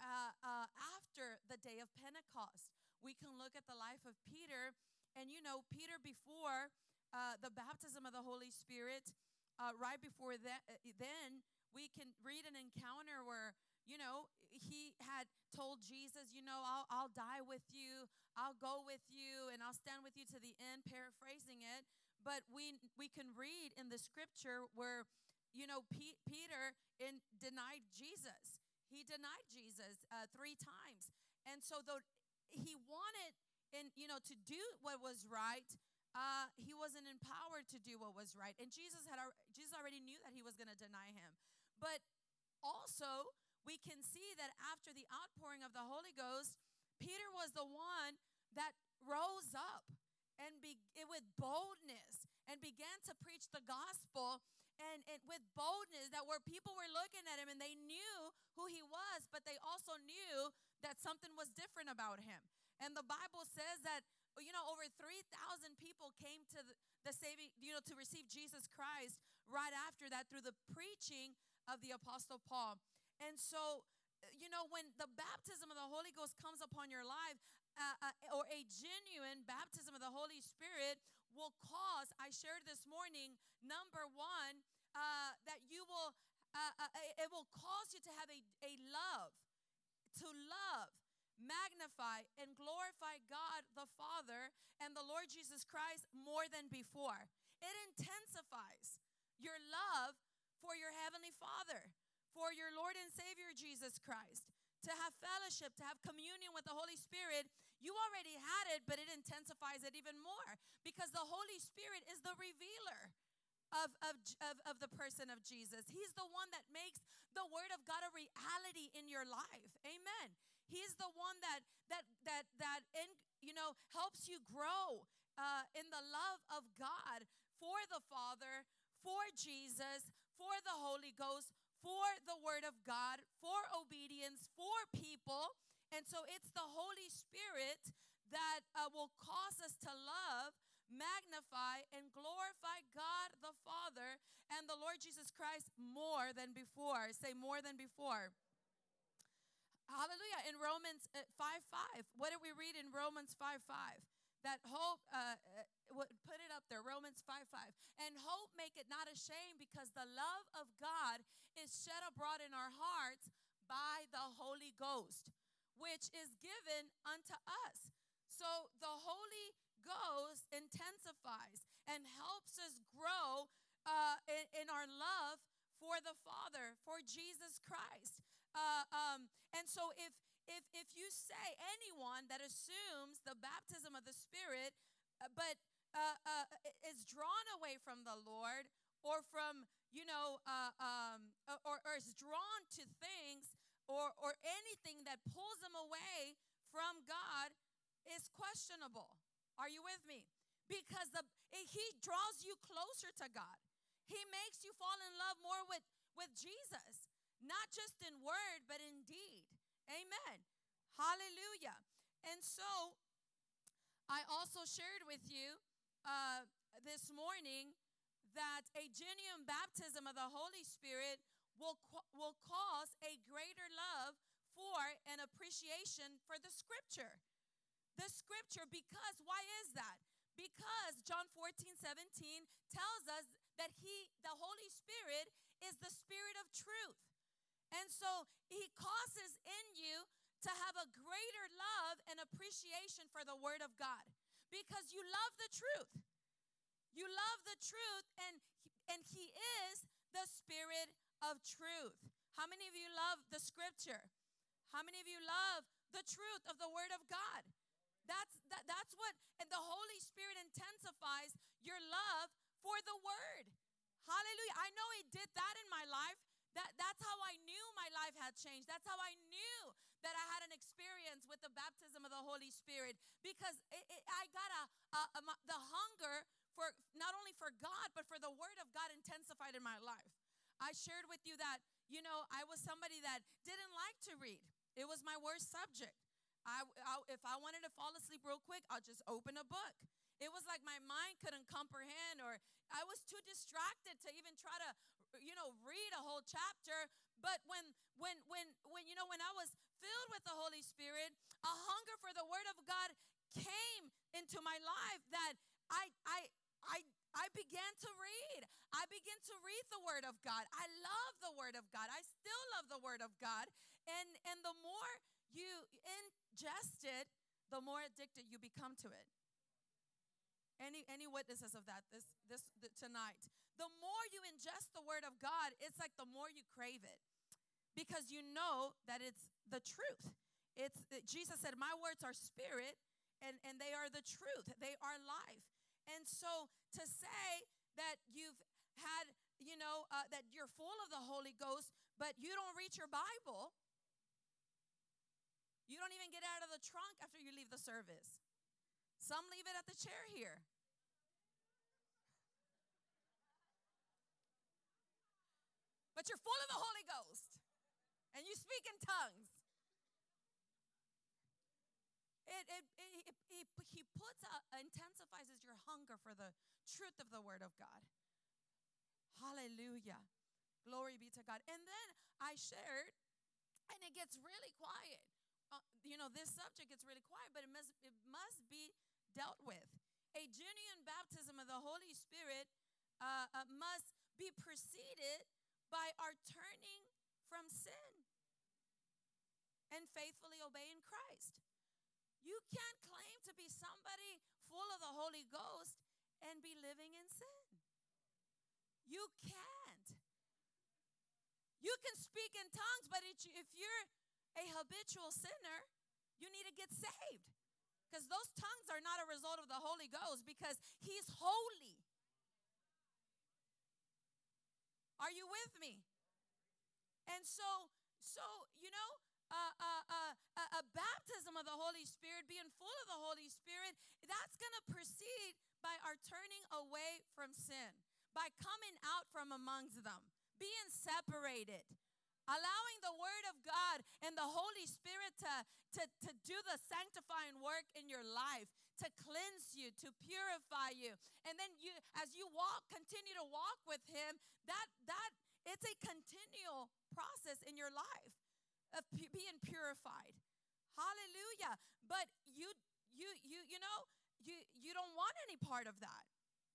uh, uh, after the day of Pentecost. We can look at the life of Peter and you know, Peter, before uh, the baptism of the Holy Spirit, uh, right before that, uh, then we can read an encounter where, you know, he had told Jesus, you know, I'll, I'll die with you, I'll go with you, and I'll stand with you to the end, paraphrasing it. But we, we can read in the scripture where, you know, P- Peter in, denied Jesus. He denied Jesus uh, three times. And so, though he wanted and you know to do what was right uh, he wasn't empowered to do what was right and jesus had jesus already knew that he was going to deny him but also we can see that after the outpouring of the holy ghost peter was the one that rose up and be, with boldness and began to preach the gospel and, and with boldness that where people were looking at him and they knew who he was but they also knew that something was different about him and the Bible says that, you know, over 3,000 people came to the, the saving, you know, to receive Jesus Christ right after that through the preaching of the Apostle Paul. And so, you know, when the baptism of the Holy Ghost comes upon your life, uh, uh, or a genuine baptism of the Holy Spirit will cause, I shared this morning, number one, uh, that you will, uh, uh, it will cause you to have a, a love, to love magnify and glorify God the Father and the Lord Jesus Christ more than before. It intensifies your love for your Heavenly Father, for your Lord and Savior Jesus Christ, to have fellowship, to have communion with the Holy Spirit. You already had it, but it intensifies it even more because the Holy Spirit is the revealer. Of, of, of, of the person of Jesus. He's the one that makes the word of God a reality in your life. Amen. He's the one that that that that in, you know helps you grow uh, in the love of God for the Father, for Jesus, for the Holy Ghost, for the Word of God, for obedience, for people. And so it's the Holy Spirit that uh, will cause us to love, magnify, and glorify God the Father and the Lord Jesus Christ more than before. Say more than before. Hallelujah. In Romans uh, 5 5. What did we read in Romans 5 5? That hope, uh, uh, put it up there, Romans 5 5. And hope make it not ashamed because the love of God is shed abroad in our hearts by the Holy Ghost, which is given unto us. So the Holy Ghost intensifies and helps us grow uh, in, in our love for the Father, for Jesus Christ. Uh, um, and so if if if you say anyone that assumes the baptism of the Spirit, uh, but uh, uh, is drawn away from the Lord, or from you know, uh, um, or, or is drawn to things, or or anything that pulls them away from God, is questionable. Are you with me? Because the he draws you closer to God. He makes you fall in love more with with Jesus not just in word, but in deed. Amen. Hallelujah. And so, I also shared with you uh, this morning that a genuine baptism of the Holy Spirit will, will cause a greater love for and appreciation for the scripture. The scripture, because why is that? Because John 14, 17 tells us that He, the Holy Spirit, is the Spirit of truth. And so he causes in you to have a greater love and appreciation for the word of God because you love the truth. You love the truth and and he is the spirit of truth. How many of you love the scripture? How many of you love the truth of the word of God? That's that, that's what and the Holy Spirit intensifies your love for the word. Hallelujah. I know he did that in my life. That, that's how I knew my life had changed. That's how I knew that I had an experience with the baptism of the Holy Spirit because it, it, I got a, a, a, the hunger for not only for God, but for the Word of God intensified in my life. I shared with you that, you know, I was somebody that didn't like to read, it was my worst subject. I, I, if I wanted to fall asleep real quick, I'll just open a book. It was like my mind couldn't comprehend, or I was too distracted to even try to, you know, read a whole chapter. But when, when, when, when, you know, when I was filled with the Holy Spirit, a hunger for the Word of God came into my life that I, I, I, I began to read. I began to read the Word of God. I love the Word of God. I still love the Word of God. And, and the more you ingest it, the more addicted you become to it. Any, any witnesses of that this, this, this tonight? The more you ingest the Word of God, it's like the more you crave it because you know that it's the truth. It's Jesus said, "My words are spirit, and and they are the truth. They are life." And so to say that you've had, you know, uh, that you're full of the Holy Ghost, but you don't read your Bible, you don't even get out of the trunk after you leave the service. Some leave it at the chair here. You're full of the Holy Ghost and you speak in tongues. It, it, it, it, he puts a, intensifies your hunger for the truth of the word of God. Hallelujah. Glory be to God. And then I shared, and it gets really quiet. Uh, you know, this subject gets really quiet, but it must, it must be dealt with. A genuine baptism of the Holy Spirit uh, uh, must be preceded by our turning from sin and faithfully obeying Christ. You can't claim to be somebody full of the Holy Ghost and be living in sin. You can't. You can speak in tongues, but if you're a habitual sinner, you need to get saved. Because those tongues are not a result of the Holy Ghost because He's holy. Are you with me? And so, so you know, uh, uh, uh, a baptism of the Holy Spirit, being full of the Holy Spirit, that's going to proceed by our turning away from sin, by coming out from amongst them, being separated, allowing the Word of God and the Holy Spirit to, to, to do the sanctifying work in your life, to cleanse you, to purify you. And then you, as you walk, continue to walk with Him, that, that, it's a continual process in your life of being purified. Hallelujah. But you you you you know, you you don't want any part of that.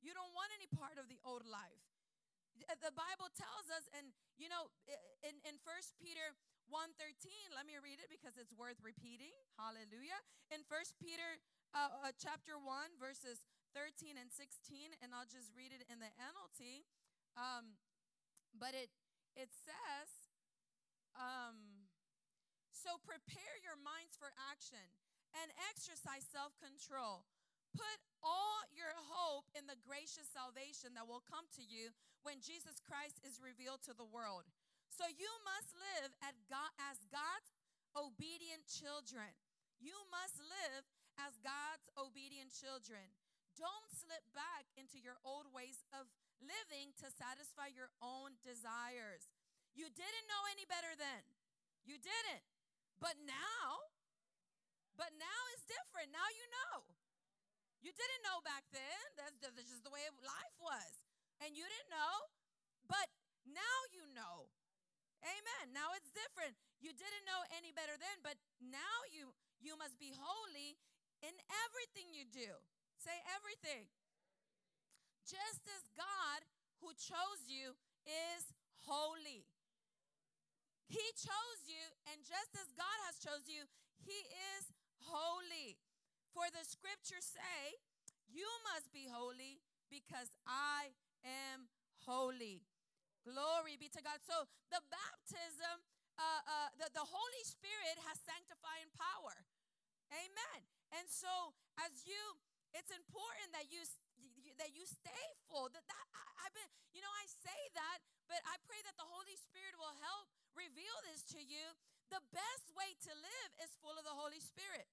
You don't want any part of the old life. Uh, the Bible tells us and you know in in First Peter 1:13, let me read it because it's worth repeating. Hallelujah. In First Peter uh, uh, chapter 1 verses 13 and 16 and I'll just read it in the NLT. Um, but it it says um, so prepare your minds for action and exercise self control. Put all your hope in the gracious salvation that will come to you when Jesus Christ is revealed to the world. So you must live God, as God's obedient children. You must live as God's obedient children. Don't slip back into your old ways of living to satisfy your own desires. You didn't know any better then. You didn't. But now, but now is different. Now you know. You didn't know back then. That's, that's just the way life was. And you didn't know, but now you know. Amen. Now it's different. You didn't know any better then, but now you you must be holy in everything you do. Say everything. Just as God who chose you is holy. He chose you, and just as God has chose you, He is holy. For the scriptures say, You must be holy because I am holy. Glory be to God. So the baptism, uh, uh, the, the Holy Spirit has sanctifying power. Amen. And so as you, it's important that you that you stay full. That, that I, I've been, you know, I say that, but I pray that the Holy Spirit will help reveal this to you. The best way to live is full of the Holy Spirit.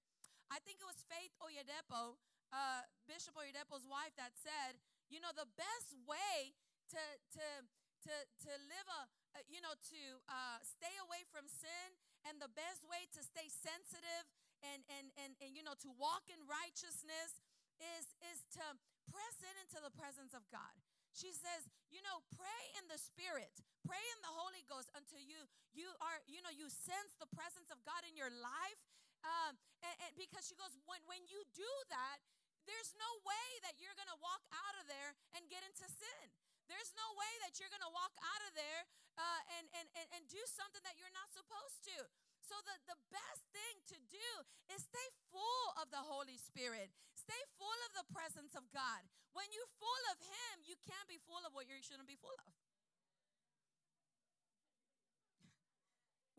I think it was Faith Oyedepo, uh, Bishop Oyedepo's wife, that said, you know, the best way to to to to live a, you know, to uh, stay away from sin, and the best way to stay sensitive and and and and you know to walk in righteousness is is to press in into the presence of God. She says, you know, pray in the spirit, pray in the Holy Ghost until you you are, you know, you sense the presence of God in your life. Um, and, and because she goes, when when you do that, there's no way that you're gonna walk out of there and get into sin. There's no way that you're gonna walk out of there uh, and, and, and, and do something that you're not supposed to. So, the, the best thing to do is stay full of the Holy Spirit, stay full of the presence of God. When you're full of Him, you can't be full of what you shouldn't be full of.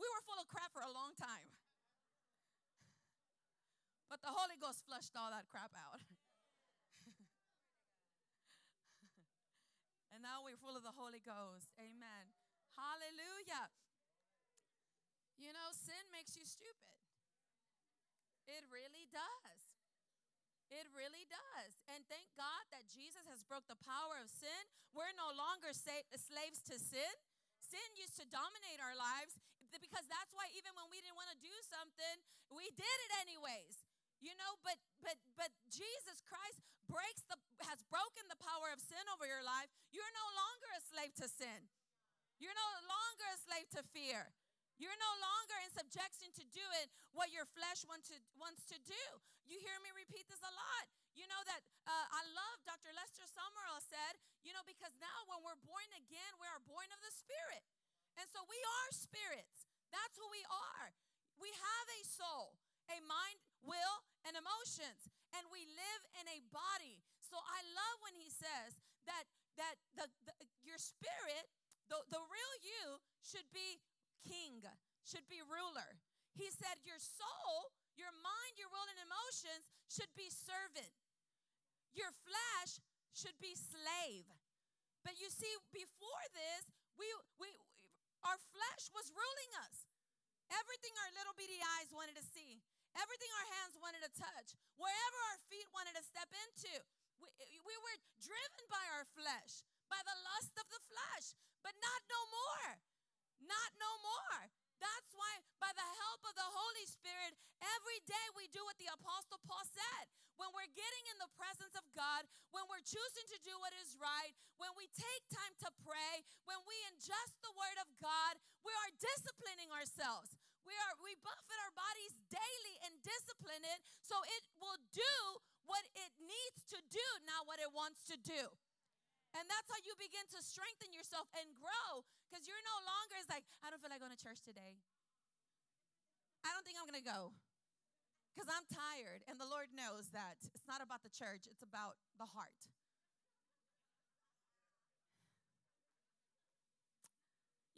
We were full of crap for a long time. But the Holy Ghost flushed all that crap out. and now we're full of the Holy Ghost. Amen. Hallelujah. You know, sin makes you stupid. It really does. It really does. And thank God that Jesus has broke the power of sin. We're no longer slaves to sin. Sin used to dominate our lives because that's why even when we didn't want to do something, we did it anyways. You know, but but but Jesus Christ breaks the has broken the power of sin over your life. You're no longer a slave to sin. You're no longer a slave to fear. You're no longer in subjection to do it what your flesh want to, wants to do. You hear me repeat this a lot. You know that uh, I love Dr. Lester Sumrall said, you know, because now when we're born again, we are born of the Spirit. And so we are spirits. That's who we are. We have a soul, a mind, will, and emotions, and we live in a body. So I love when he says that that the, the your spirit, the, the real you, should be king, should be ruler. He said, Your soul, your mind, your will, and emotions should be servant. Your flesh should be slave. But you see, before this, we, we, our flesh was ruling us. Everything our little beady eyes wanted to see, everything our hands wanted to touch, wherever our feet wanted to step into, we, we were driven by our flesh, by the lust of the flesh, but not no more. Not no more. That's why, by the help of the Holy Spirit, every day we do what the Apostle Paul said. When we're getting in the presence of God, when we're choosing to do what is right, when we take time to pray, when we ingest the Word of God, we are disciplining ourselves. We are we buffet our bodies daily and discipline it so it will do what it needs to do, not what it wants to do. And that's how you begin to strengthen yourself and grow because you're no longer, it's like, I don't feel like going to church today. I don't think I'm going to go because I'm tired. And the Lord knows that it's not about the church, it's about the heart.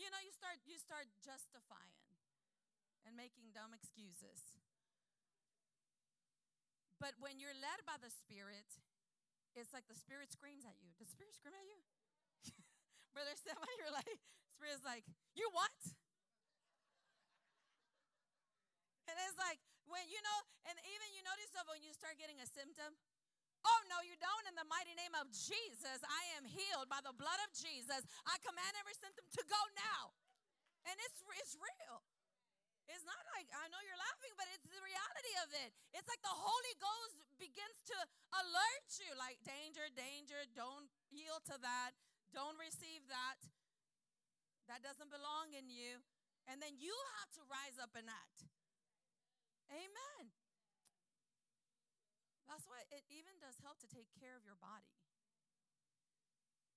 You know, you start you start justifying and making dumb excuses. But when you're led by the Spirit, it's like the spirit screams at you. Does the spirit scream at you? Brother Stefan, you're like, spirit's like, you what? And it's like when you know, and even you notice of when you start getting a symptom. Oh no, you don't. In the mighty name of Jesus, I am healed by the blood of Jesus. I command every symptom to go now, and it's it's real. It's not like, I know you're laughing, but it's the reality of it. It's like the Holy Ghost begins to alert you like, danger, danger, don't yield to that, don't receive that. That doesn't belong in you. And then you have to rise up and act. Amen. That's why it even does help to take care of your body.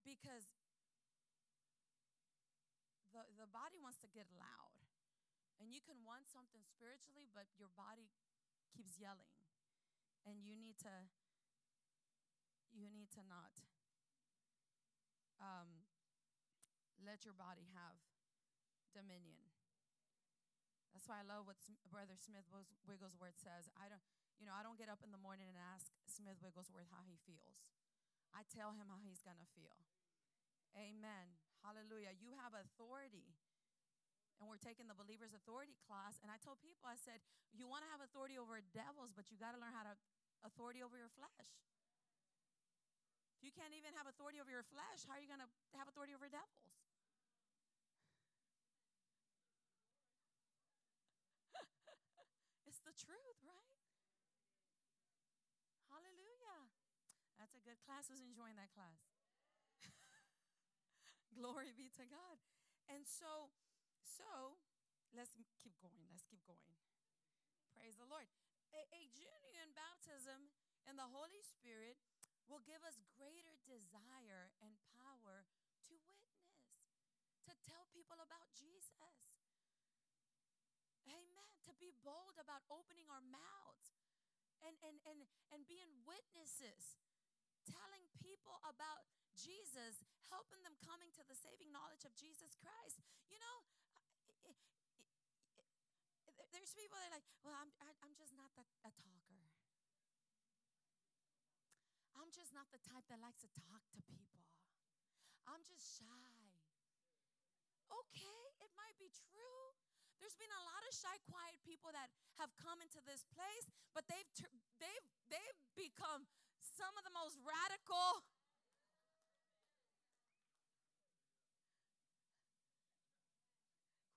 Because the, the body wants to get loud. And you can want something spiritually, but your body keeps yelling. And you need to you need to not um, let your body have dominion. That's why I love what Brother Smith Wigglesworth says. I don't, you know, I don't get up in the morning and ask Smith Wigglesworth how he feels. I tell him how he's to feel. Amen. Hallelujah. You have authority. And we're taking the believer's authority class. And I told people, I said, you want to have authority over devils, but you got to learn how to authority over your flesh. If you can't even have authority over your flesh, how are you going to have authority over devils? it's the truth, right? Hallelujah. That's a good class. Who's enjoying that class? Glory be to God. And so, so let's keep going. Let's keep going. Praise the Lord. A, a genuine baptism in the Holy Spirit will give us greater desire and power to witness, to tell people about Jesus. Amen. To be bold about opening our mouths and, and, and, and being witnesses, telling people about Jesus, helping them coming to the saving knowledge of Jesus Christ. You know, there's people that are like, well, I'm, I, I'm just not that, a talker. I'm just not the type that likes to talk to people. I'm just shy. Okay, it might be true. There's been a lot of shy, quiet people that have come into this place, but they've they've they've become some of the most radical.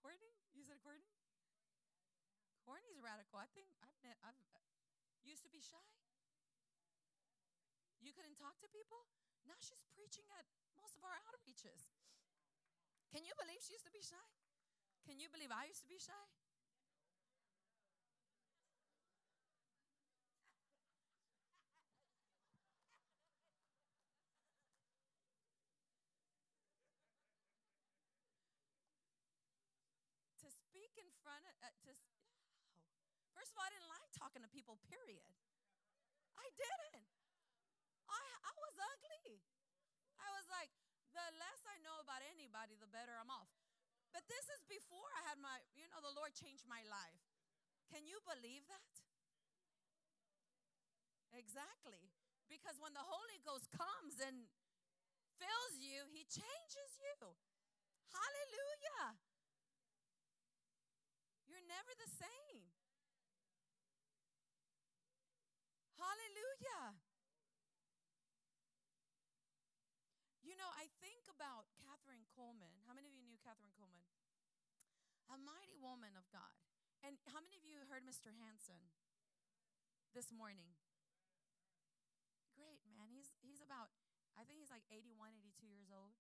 Courtney, you said Courtney. Courtney's radical. I think I've, ne- I've uh, used to be shy. You couldn't talk to people. Now she's preaching at most of our outreaches. Can you believe she used to be shy? Can you believe I used to be shy? to speak in front of, uh, to. First of all, I didn't like talking to people, period. I didn't. I, I was ugly. I was like, the less I know about anybody, the better I'm off. But this is before I had my, you know, the Lord changed my life. Can you believe that? Exactly. Because when the Holy Ghost comes and fills you, he changes you. Hallelujah. You're never the same. Hallelujah. You know, I think about Kathryn Kuhlman. How many of you knew Kathryn Kuhlman? A mighty woman of God. And how many of you heard Mr. Hanson this morning? Great, man. He's he's about I think he's like 81, 82 years old.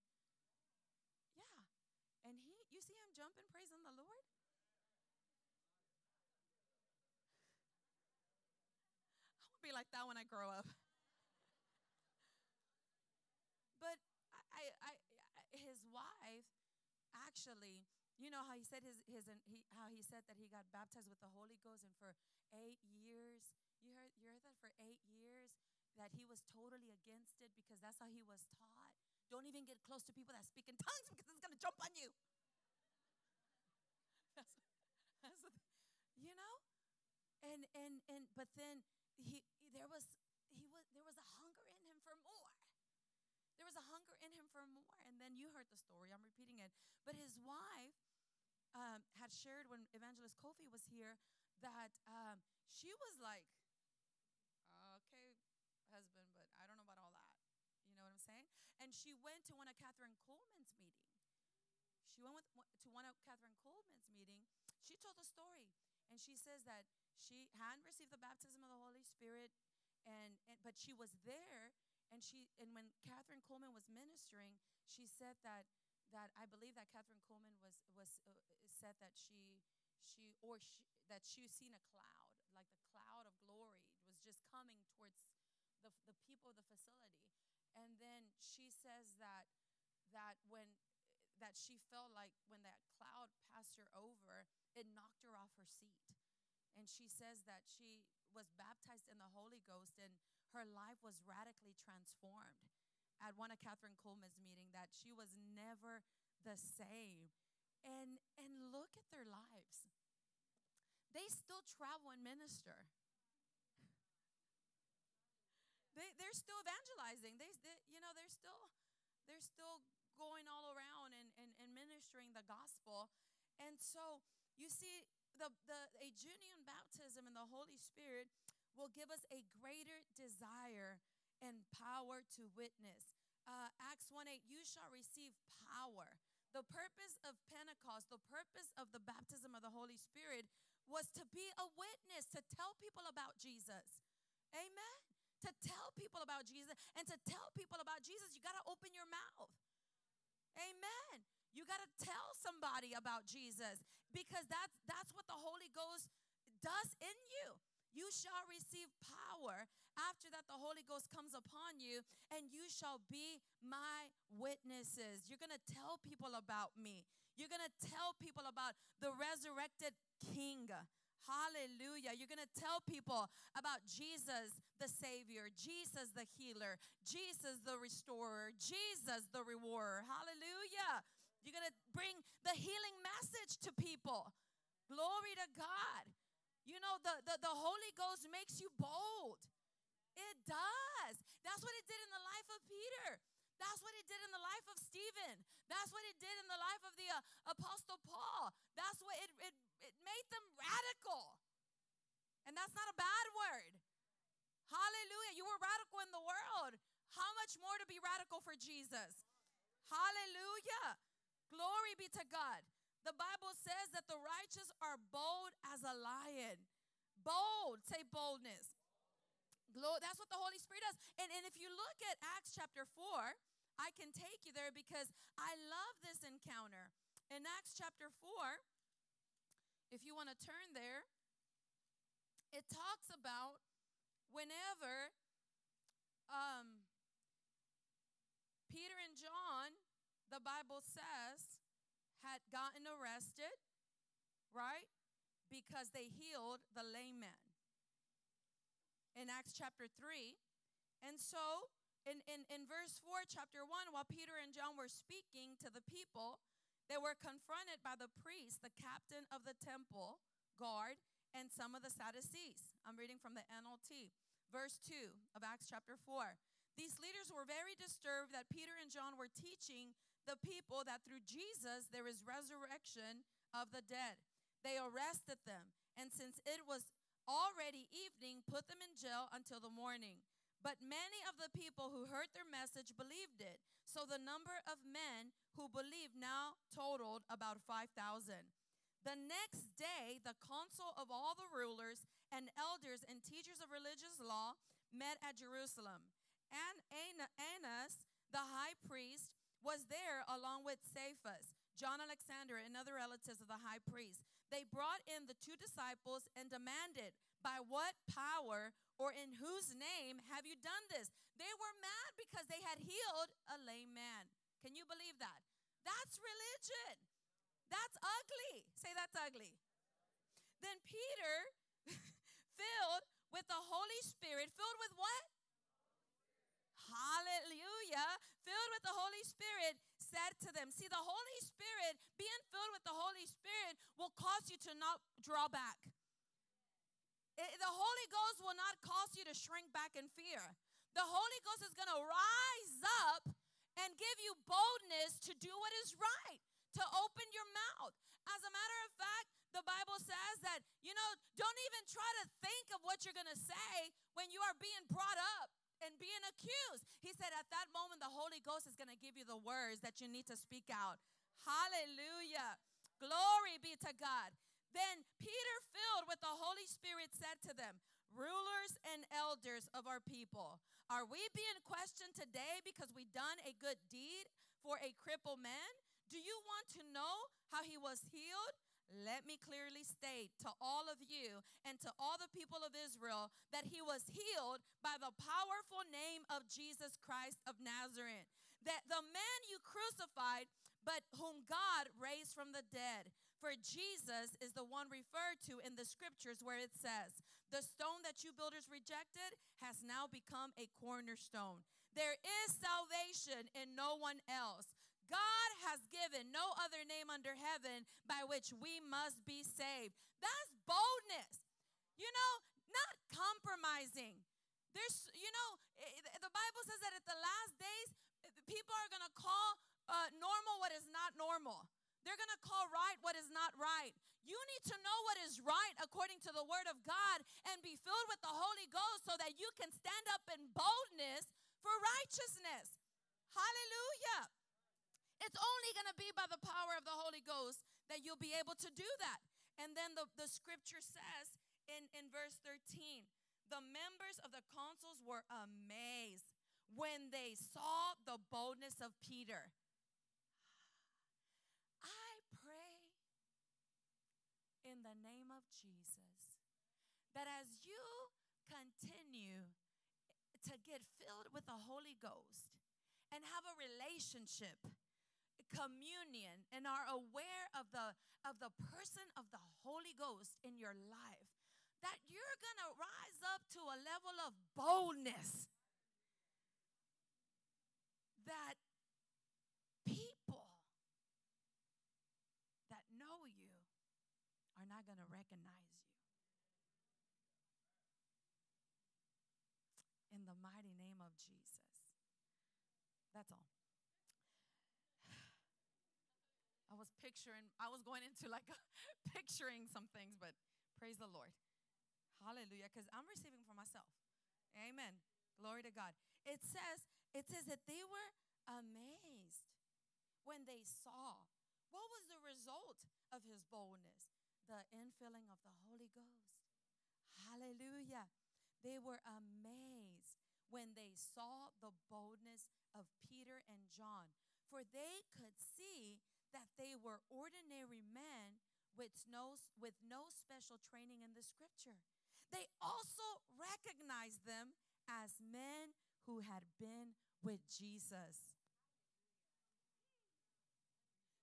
Yeah. And he you see him jumping praising the Lord? I want to be like that when I grow up. But I, I, I, his wife, actually, you know how he said his, his he, how he said that he got baptized with the Holy Ghost, and for eight years, you heard, you heard that for eight years that he was totally against it because that's how he was taught. Don't even get close to people that speak in tongues because it's gonna jump on you. That's, that's you know, and and and but then he there was he was there was a hunger in him for more. There was a hunger in him for more. And then you heard the story. I'm repeating it. But his wife um, had shared when Evangelist Kofi was here that um, she was like, okay, husband, but I don't know about all that. You know what I'm saying? And she went to one of Kathryn Kuhlman's meeting. She went with, to one of Kathryn Kuhlman's meeting. She told the story, and she says that she hadn't received the baptism of the Holy Spirit, and, and but she was there and she and when Kathryn Kuhlman was ministering, she said that that I believe that Kathryn Kuhlman was was uh, said that she she or she, that she seen a cloud, like the cloud of glory was just coming towards the the people of the facility, and then she says that that when that she felt like when that cloud passed her over, it knocked her off her seat, and she says that she was baptized in the Holy Ghost and her life was radically transformed at one of Kathryn Kuhlman's meeting that she was never the same. And and look at their lives. They still travel and minister. They they're still evangelizing. They, they you know, they're still they're still going all around and, and, and ministering the gospel. And so you see, the, the a baptism in the Holy Spirit will give us a greater desire and power to witness. Uh, Acts 1 8, you shall receive power. The purpose of Pentecost, the purpose of the baptism of the Holy Spirit was to be a witness, to tell people about Jesus. Amen. To tell people about Jesus. And to tell people about Jesus, you got to open your mouth. Amen. You got to tell somebody about Jesus because that's that's what the Holy Ghost does in you. You shall receive power after that the Holy Ghost comes upon you and you shall be my witnesses. You're going to tell people about me. You're going to tell people about the resurrected king. Hallelujah. You're going to tell people about Jesus the Savior, Jesus the healer, Jesus the restorer, Jesus the rewarder. Hallelujah. You're going to bring the healing message to people. Glory to God. You know, the, the, the Holy Ghost makes you bold. It does. That's what it did in the life of Peter. That's what it did in the life of Stephen. That's what it did in the life of the uh, Apostle Paul. That's what it, it, it made them radical. And that's not a bad word. Hallelujah. You were radical in the world. How much more to be radical for Jesus? Hallelujah. Glory be to God. The Bible says that the righteous are bold as a lion. Bold, say boldness. Glory, that's what the Holy Spirit does. And, and if you look at Acts chapter 4, I can take you there because I love this encounter. In Acts chapter 4, if you want to turn there, it talks about whenever um, Peter and John, the Bible says, had gotten arrested, right? Because they healed the lame man in Acts chapter 3. And so in, in, in verse 4, chapter 1, while Peter and John were speaking to the people, they were confronted by the priest, the captain of the temple guard, and some of the Sadducees. I'm reading from the NLT. Verse 2 of Acts chapter 4. These leaders were very disturbed that Peter and John were teaching the people that through Jesus there is resurrection of the dead. They arrested them, and since it was already evening, put them in jail until the morning. But many of the people who heard their message believed it. So the number of men who believed now totaled about 5,000. The next day, the council of all the rulers and elders and teachers of religious law met at Jerusalem. And Annas, the high priest, was there along with Caiaphas, John Alexander, and other relatives of the high priest. They brought in the two disciples and demanded, By what power or in whose name have you done this? They were mad because they had healed a lame man. Can you believe that? That's religion. That's ugly. Say that's ugly. Then Peter, filled with the Holy Spirit, filled with what? Hallelujah. Filled with the Holy Spirit, said to them, See, the Holy Spirit, being filled with the Holy Spirit, will cause you to not draw back. It, the Holy Ghost will not cause you to shrink back in fear. The Holy Ghost is going to rise up and give you boldness to do what is right, to open your mouth. As a matter of fact, the Bible says that, you know, don't even try to think of what you're going to say when you are being brought up and being accused. He said, at that moment, the Holy Ghost is going to give you the words that you need to speak out. Hallelujah. Glory be to God. Then Peter, filled with the Holy Spirit, said to them, Rulers and elders of our people, are we being questioned today because we done a good deed for a crippled man? Do you want to know how he was healed? Let me clearly state to all of you and to all the people of Israel that he was healed by the powerful name of Jesus Christ of Nazareth. That the man you crucified, but whom God raised from the dead. For Jesus is the one referred to in the scriptures where it says, The stone that you builders rejected has now become a cornerstone. There is salvation in no one else. God has given no other name under heaven by which we must be saved. That's boldness. You know, not compromising. There's, you know, the Bible says that at the last days, people are going to call uh, normal what is not normal. They're going to call right what is not right. You need to know what is right according to the word of God and be filled with the Holy Ghost so that you can stand up in boldness for righteousness. Hallelujah. It's only going to be by the power of the Holy Ghost that you'll be able to do that. And then the, the scripture says in, in verse 13 the members of the councils were amazed when they saw the boldness of Peter. I pray in the name of Jesus that as you continue to get filled with the Holy Ghost and have a relationship, communion, and are aware of the of the person of the Holy Ghost in your life, that you're going to rise up to a level of boldness that people that know you are not going to recognize you. In the mighty name of Jesus. That's all. Was picturing, I was going into like picturing some things, but praise the Lord. Hallelujah. Because I'm receiving for myself. Amen. Glory to God. It says, it says that they were amazed when they saw. What was the result of his boldness? The infilling of the Holy Ghost. Hallelujah. They were amazed when they saw the boldness of Peter and John, for they could see that they were ordinary men with no, with no special training in the scripture. They also recognized them as men who had been with Jesus.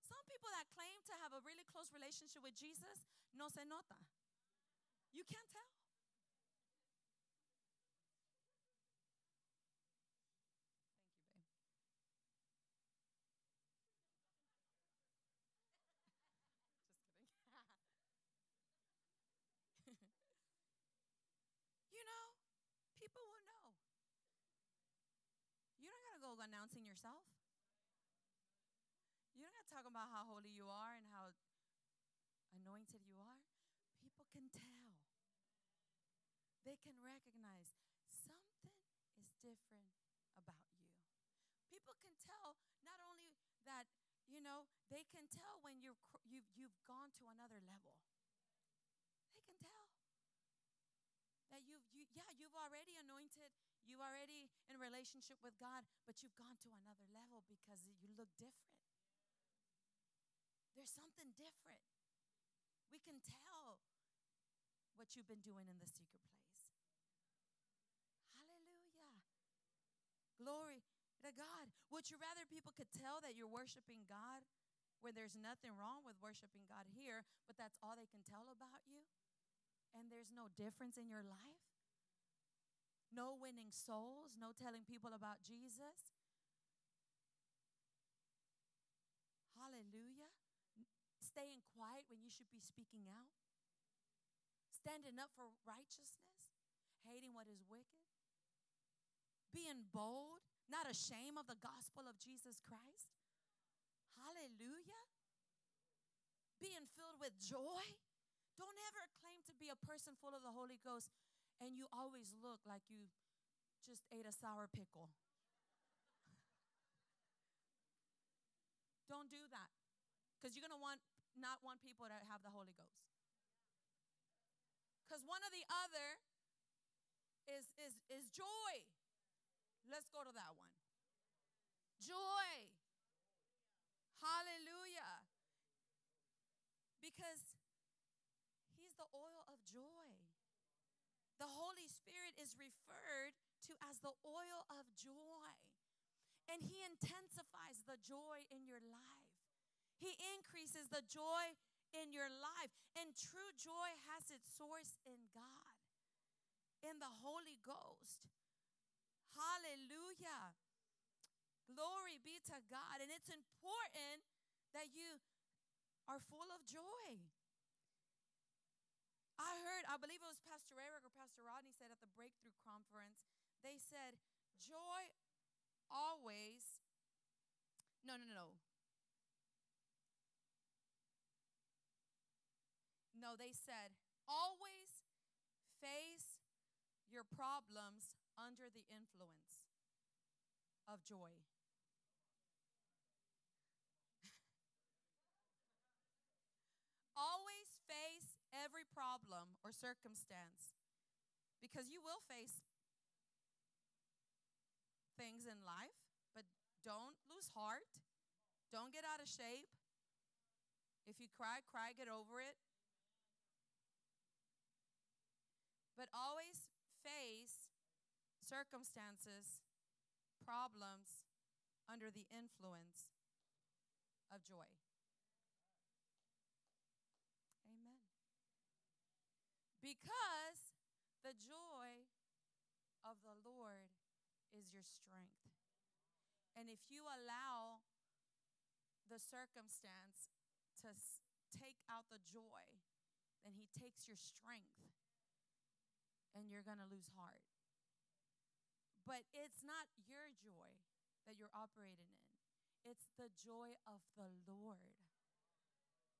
Some people that claim to have a really close relationship with Jesus, no se nota. You can't tell. Go announcing yourself. You're not talking about how holy you are and how anointed you are. People can tell. They can recognize something is different about you. People can tell not only that, you know, they can tell when you're you've you've gone to another level. They can tell that you've you, yeah, you've already anointed you already in relationship with God, but you've gone to another level because you look different. There's something different. We can tell what you've been doing in the secret place. Hallelujah. Glory to God. Would you rather people could tell that you're worshiping God where there's nothing wrong with worshiping God here, but that's all they can tell about you? And there's no difference in your life? No winning souls, no telling people about Jesus. Hallelujah. Staying quiet when you should be speaking out. Standing up for righteousness, hating what is wicked. Being bold, not ashamed of the gospel of Jesus Christ. Hallelujah. Being filled with joy. Don't ever claim to be a person full of the Holy Ghost and you always look like you just ate a sour pickle. Don't do that. Because you're going to want not want people to have the Holy Ghost. Because one or the other is, is, is joy. Let's go to that one. Joy. Hallelujah. Because he's the oil of joy. The Holy Spirit is referred to as the oil of joy. And He intensifies the joy in your life. He increases the joy in your life. And true joy has its source in God, in the Holy Ghost. Hallelujah. Glory be to God. And it's important that you are full of joy. I heard, I believe it was Pastor Eric or Pastor Rodney said at the Breakthrough Conference, they said, joy always, no, no, no, no. No, they said, always face your problems under the influence of joy. Always face every problem or circumstance because you will face things in life, but don't lose heart. Don't get out of shape. If you cry, cry, get over it. But always face circumstances, problems under the influence of joy. Amen. Because the joy of the Lord is your strength. And if you allow the circumstance to take out the joy, then He takes your strength and you're going to lose heart. But it's not your joy that you're operating in, it's the joy of the Lord.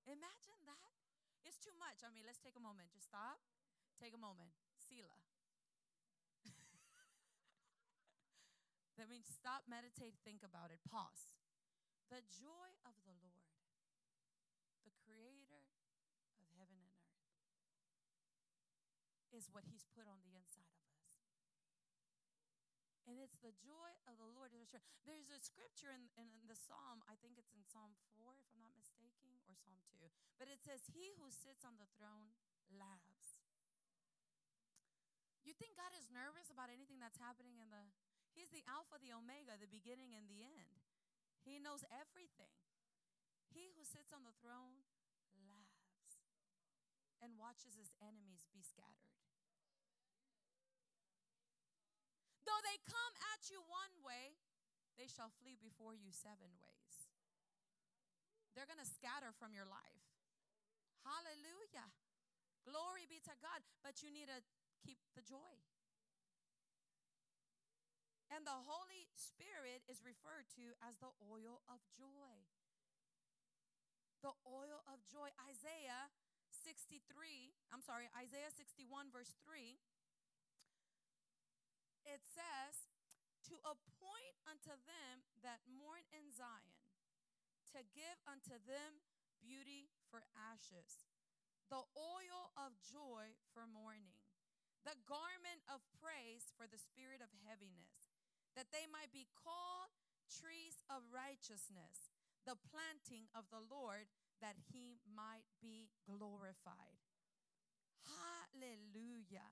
Imagine that. It's too much. I mean, let's take a moment. Just stop. Take a moment. Selah. that means stop, meditate, think about it, pause. The joy of the Lord, the creator of heaven and earth, is what he's put on the inside of us. And it's the joy of the Lord. There's a scripture in, in, in the Psalm, I think it's in Psalm 4, if I'm not mistaken, or Psalm 2. But it says, He who sits on the throne laughs. You think God is nervous about anything that's happening in the He's the Alpha, the Omega, the beginning and the end. He knows everything. He who sits on the throne laughs and watches his enemies be scattered. Though they come at you one way, they shall flee before you seven ways. They're going to scatter from your life. Hallelujah. Glory be to God. But you need to keep the joy. And the Holy Spirit is referred to as the oil of joy. The oil of joy. Isaiah 63, I'm sorry, Isaiah 61, verse 3, it says, To appoint unto them that mourn in Zion, to give unto them beauty for ashes, the oil of joy for mourning, the garment of praise for the spirit of heaviness that they might be called trees of righteousness, the planting of the Lord, that he might be glorified. Hallelujah.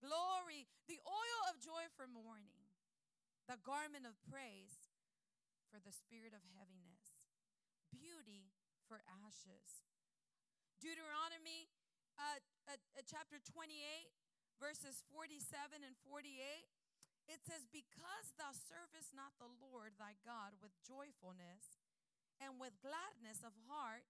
Glory. The oil of joy for mourning, the garment of praise for the spirit of heaviness, beauty for ashes. Deuteronomy uh, uh, uh, chapter 28, verses 47 and 48 it says, Because thou servest not the Lord thy God with joyfulness and with gladness of heart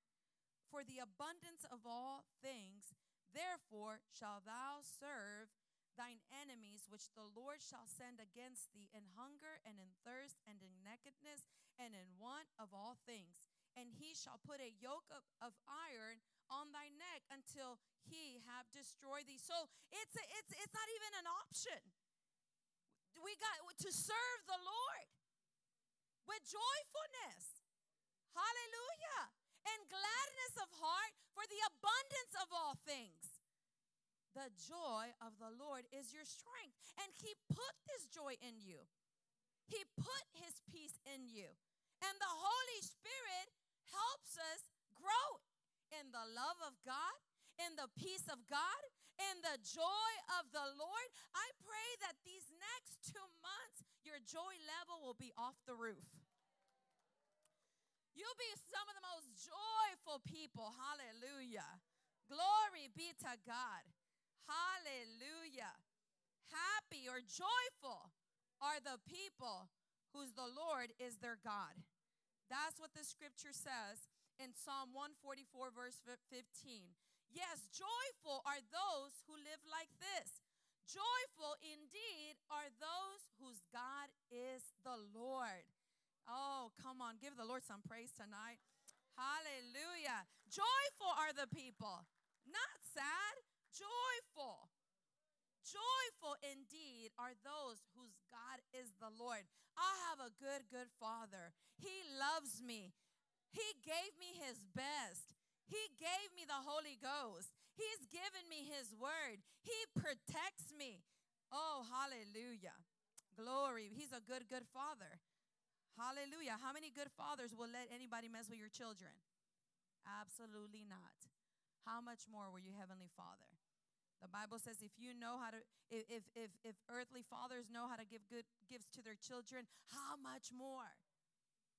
for the abundance of all things, therefore shalt thou serve thine enemies, which the Lord shall send against thee in hunger and in thirst and in nakedness and in want of all things. And he shall put a yoke of, of iron on thy neck until he have destroyed thee. So it's a, it's it's not even an option we got to serve the Lord with joyfulness. Hallelujah. And gladness of heart for the abundance of all things. The joy of the Lord is your strength. And He put this joy in you, He put His peace in you. And the Holy Spirit helps us grow in the love of God, in the peace of God, in the joy of the Lord. I pray that these next two months, your joy level will be off the roof. You'll be some of the most joyful people. Hallelujah. Glory be to God. Hallelujah. Happy or joyful are the people who's the Lord is their God. That's what the scripture says in Psalm 144, verse 15. Yes, joyful are those who live like this. Joyful indeed are those whose God is the Lord. Oh, come on, give the Lord some praise tonight. Hallelujah. Joyful are the people, not sad, joyful. Joyful indeed are those whose God is the Lord. I have a good, good Father. He loves me. He gave me His best. He gave me the Holy Ghost. He's given me His word. He protects me. Oh, hallelujah. Glory. He's a good, good Father. Hallelujah. How many good fathers will let anybody mess with your children? Absolutely not. How much more will your heavenly Father? The Bible says if you know how to if if if earthly fathers know how to give good gifts to their children, how much more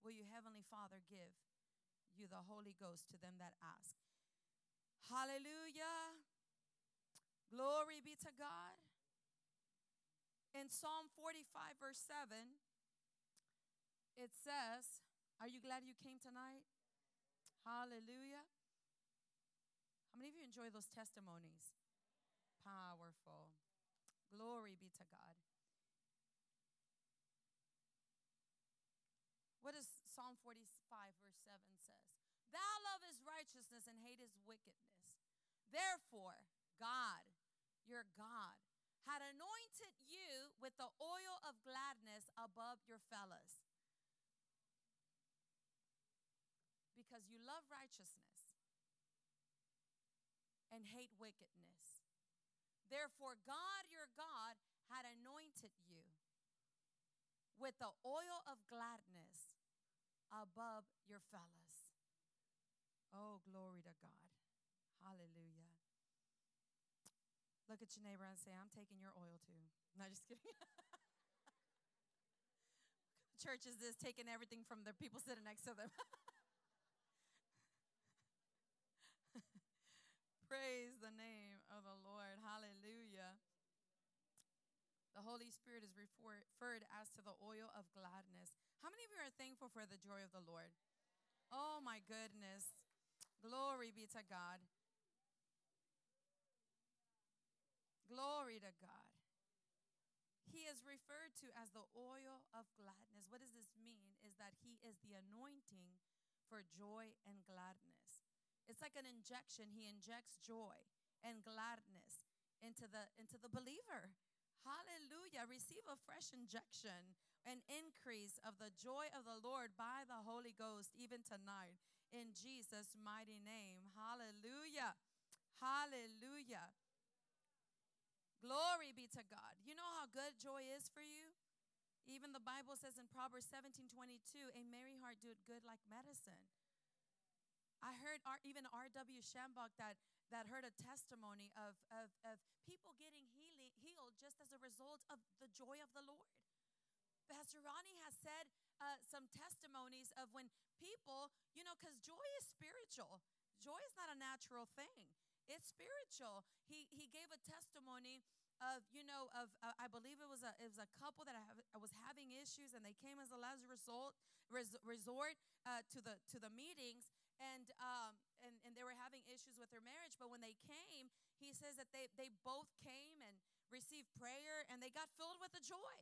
will your heavenly Father give you the Holy Ghost to them that ask? Hallelujah. Glory be to God. In Psalm 45 verse 7, it says, Are you glad you came tonight? Hallelujah. How many of you enjoy those testimonies? Powerful. Glory be to God. What does Psalm 45, verse 7 says? Thou lovest righteousness and hatest wickedness. Therefore, God, your God, had anointed you with the oil of gladness above your fellows. Because you love righteousness and hate wickedness. Therefore, God your God had anointed you with the oil of gladness above your fellows. Oh, glory to God. Hallelujah. Look at your neighbor and say, I'm taking your oil too. No, just kidding. Church is this taking everything from the people sitting next to them. Praise the name of the Lord. Hallelujah. The Holy Spirit is referred as to the oil of gladness. How many of you are thankful for the joy of the Lord? Oh my goodness. Glory be to God. Glory to God. He is referred to as the oil of gladness. What does this mean? Is that he is the anointing for joy and gladness. It's like an injection. He injects joy and gladness into the into the believer. Hallelujah. Receive a fresh injection, an increase of the joy of the Lord by the Holy Ghost even tonight in Jesus mighty name. Hallelujah. Hallelujah. Glory be to God. You know how good joy is for you? Even the Bible says in Proverbs 17 22, a merry heart doeth good like medicine. I heard R, even R.W. Schambach that, that heard a testimony of, of, of people getting healing, healed just as a result of the joy of the Lord. Pastor Ronnie has said uh, some testimonies of when people, you know, because joy is spiritual. Joy is not a natural thing. It's spiritual. He he gave a testimony of you know of uh, I believe it was a it was a couple that I, have, I was having issues and they came as a last resort res, resort uh, to the to the meetings and um, and and they were having issues with their marriage. But when they came, he says that they they both came and received prayer, and they got filled with the joy,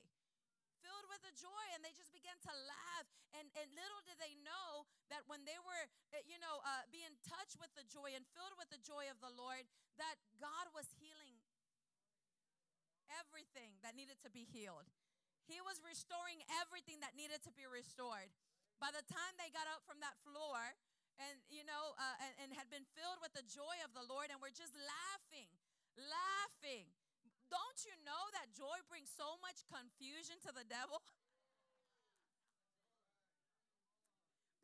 filled with the joy, and they just began to laugh. And and little did they know that when they were, eh, you know, uh, being touched with the joy and filled with the joy of the Lord, that God was healing everything that needed to be healed. He was restoring everything that needed to be restored. By the time they got up from that floor, and you know uh, and, and had been filled with the joy of the lord and we're just laughing laughing don't you know that joy brings so much confusion to the devil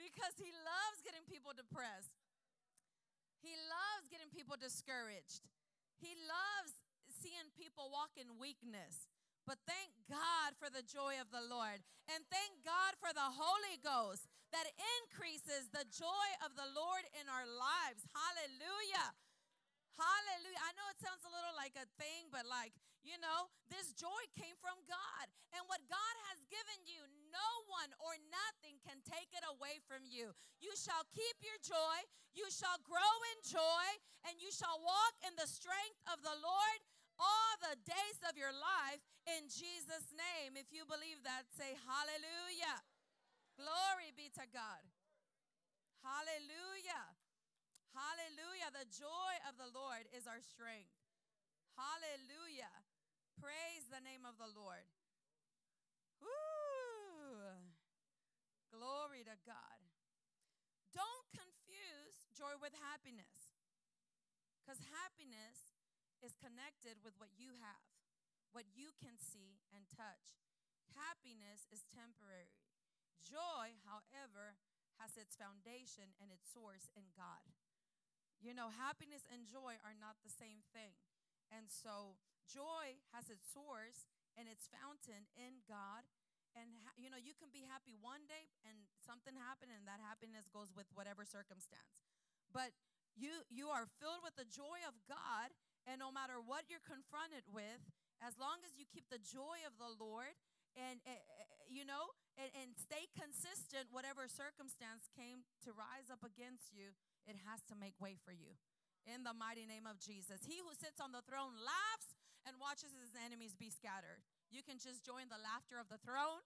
because he loves getting people depressed he loves getting people discouraged he loves seeing people walk in weakness but thank God for the joy of the Lord. And thank God for the Holy Ghost that increases the joy of the Lord in our lives. Hallelujah. Hallelujah. I know it sounds a little like a thing, but like, you know, this joy came from God. And what God has given you, no one or nothing can take it away from you. You shall keep your joy, you shall grow in joy, and you shall walk in the strength of the Lord all the days of your life in Jesus' name. If you believe that, say hallelujah. Glory be to God. Hallelujah. Hallelujah. The joy of the Lord is our strength. Hallelujah. Praise the name of the Lord. Woo. Glory to God. Don't confuse joy with happiness. Because happiness is connected with what you have, what you can see and touch. Happiness is temporary. Joy, however, has its foundation and its source in God. You know, happiness and joy are not the same thing. And so, joy has its source and its fountain in God. And, you know, you can be happy one day and something happened, and that happiness goes with whatever circumstance. But you, you are filled with the joy of God, and no matter what you're confronted with, as long as you keep the joy of the Lord and, uh, you know, and, and stay consistent, whatever circumstance came to rise up against you, it has to make way for you. In the mighty name of Jesus. He who sits on the throne laughs and watches his enemies be scattered. You can just join the laughter of the throne.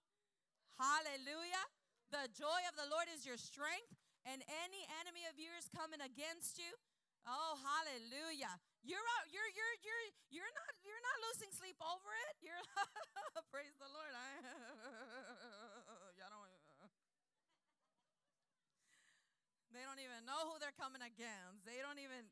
Hallelujah. The joy of the Lord is your strength, and any enemy of yours coming against you, oh hallelujah. You're you're you're you're you're not you're not losing sleep over it. You're praise the Lord. I y'all don't they don't even know who they're coming against. They don't even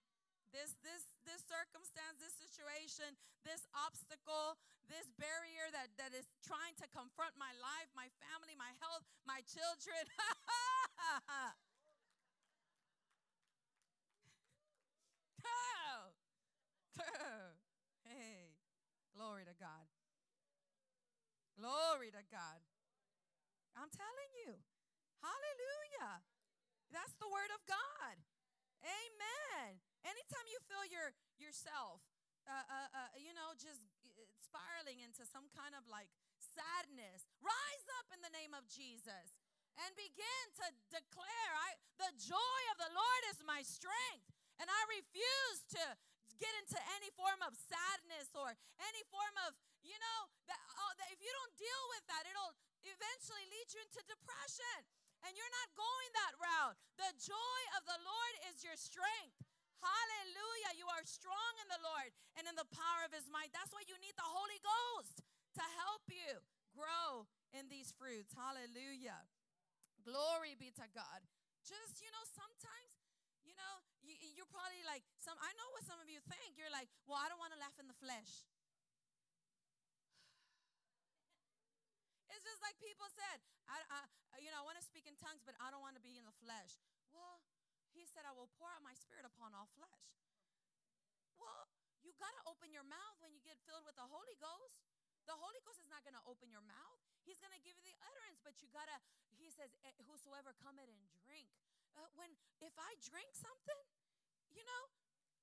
this this this circumstance, this situation, this obstacle, this barrier that that is trying to confront my life, my family, my health, my children. hey, glory to God. Glory to God. I'm telling you. Hallelujah. That's the word of God. Amen. Anytime you feel your yourself, uh, uh, uh, you know, just spiraling into some kind of like sadness, rise up in the name of Jesus and begin to declare, I, the joy of the Lord is my strength. And I refuse to get into any form of sadness or any form of, you know, that, oh, that if you don't deal with that, it'll eventually lead you into depression and you're not going that route. The joy of the Lord is your strength. Hallelujah. You are strong in the Lord and in the power of his might. That's why you need the Holy Ghost to help you grow in these fruits. Hallelujah. Glory be to God. Just, you know, sometimes, you know, you, you're probably like, some, I know what some of you think. You're like, well, I don't want to laugh in the flesh. It's like people said, I, I, you know, I want to speak in tongues, but I don't want to be in the flesh. Well, he said, I will pour out my spirit upon all flesh. Well, you got to open your mouth when you get filled with the Holy Ghost. The Holy Ghost is not going to open your mouth. He's going to give you the utterance, but you got to, he says, eh, whosoever cometh and drink. Uh, when, if I drink something, you know,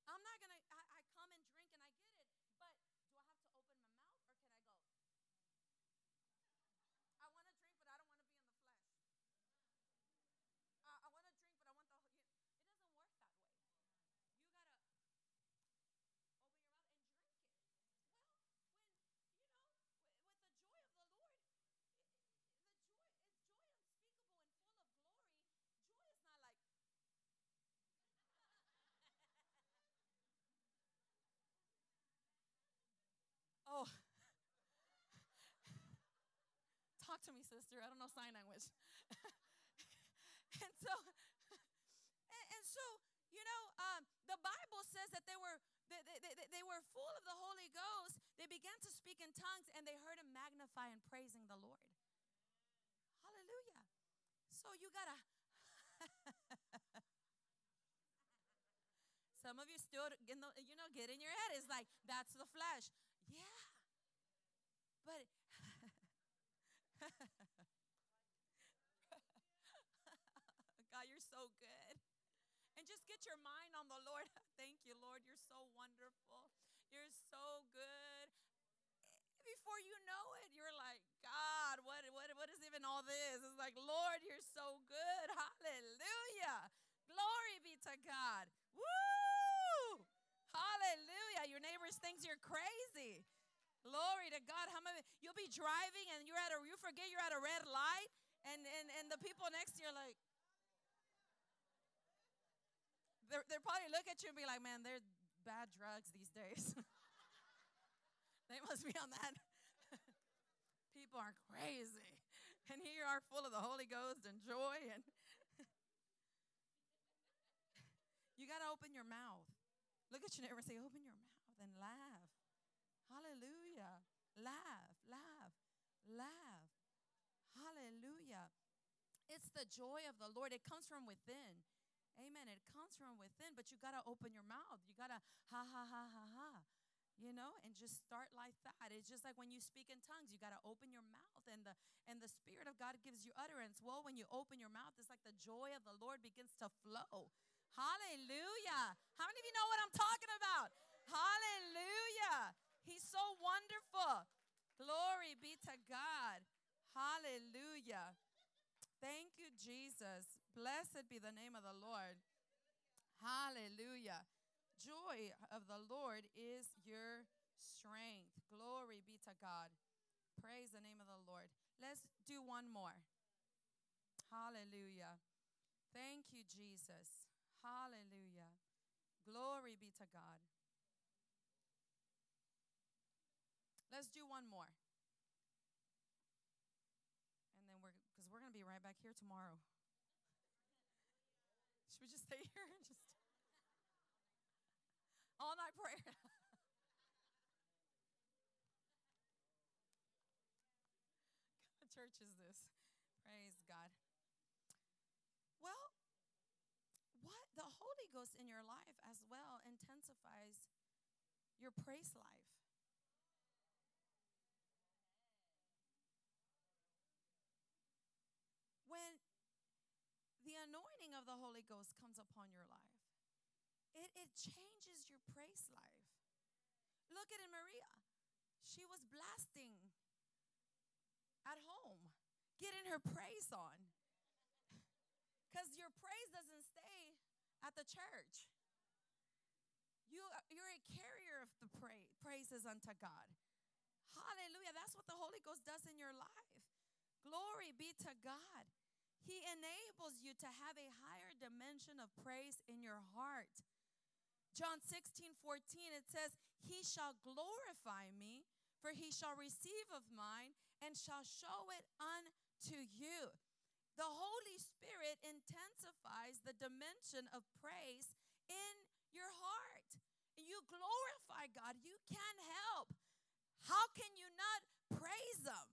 I'm not going to, I come and drink and I get it, but do I have to open my mouth or can I go? I want to drink, but I don't want to be in the flesh. I, I want to drink, but I want the, you, it doesn't work that way. You got to open your mouth and drink it. Well, when, you know, with, with the joy of the Lord, it, it, the joy is joy unspeakable and full of glory. Joy is not like, oh. Talk to me, sister. I don't know sign language. and so, and, and so, you know, um, the Bible says that they were they, they, they, were full of the Holy Ghost. They began to speak in tongues, and they heard him magnify and praising the Lord. Hallelujah. So you gotta. Some of you still, you know, get in your head. It's like that's the flesh. Yeah, but God, you're so good. And just get your mind on the Lord. Thank you, Lord. You're so wonderful. You're so good. Before you know it, you're like, God, what, what, what is even all this? It's like, Lord, you're so good. Hallelujah. Glory be to God. Woo! Hallelujah. Your neighbors thinks you're crazy. Glory to God. How many you'll be driving and you're at a you forget you're at a red light and and, and the people next to you are like they're, they're probably look at you and be like, man, they're bad drugs these days. they must be on that. people are crazy. And here you are full of the Holy Ghost and joy and you got to open your mouth. Look at your neighbor and say, open your mouth and laugh. Hallelujah. Laugh, laugh, laugh. Hallelujah. It's the joy of the Lord. It comes from within. Amen. It comes from within, but you got to open your mouth. You got to ha, ha, ha, ha, ha. You know, and just start like that. It's just like when you speak in tongues, you got to open your mouth and the and the spirit of God gives you utterance. Well, when you open your mouth, it's like the joy of the Lord begins to flow. Hallelujah. How many of you know what I'm talking about? Hallelujah. He's so wonderful. Glory be to God. Hallelujah. Thank you, Jesus. Blessed be the name of the Lord. Hallelujah. Joy of the Lord is your strength. Glory be to God. Praise the name of the Lord. Let's do one more. Hallelujah. Thank you, Jesus. Hallelujah. Glory be to God. Let's do one more. And then we're, because we're going to be right back here tomorrow. Should we just stay here and just all night prayer? what church is this? Praise God. Well, what the Holy Ghost in your life as well intensifies your praise life. Anointing of the Holy Ghost comes upon your life, it, it changes your praise life. Look at it, Maria. She was blasting at home, getting her praise on. Because your praise doesn't stay at the church. You, you're a carrier of the pra- praises unto God. Hallelujah. That's what the Holy Ghost does in your life. Glory be to God. He enables you to have a higher dimension of praise in your heart. John 16, 14, it says, He shall glorify me, for he shall receive of mine and shall show it unto you. The Holy Spirit intensifies the dimension of praise in your heart. You glorify God. You can't help. How can you not praise Him?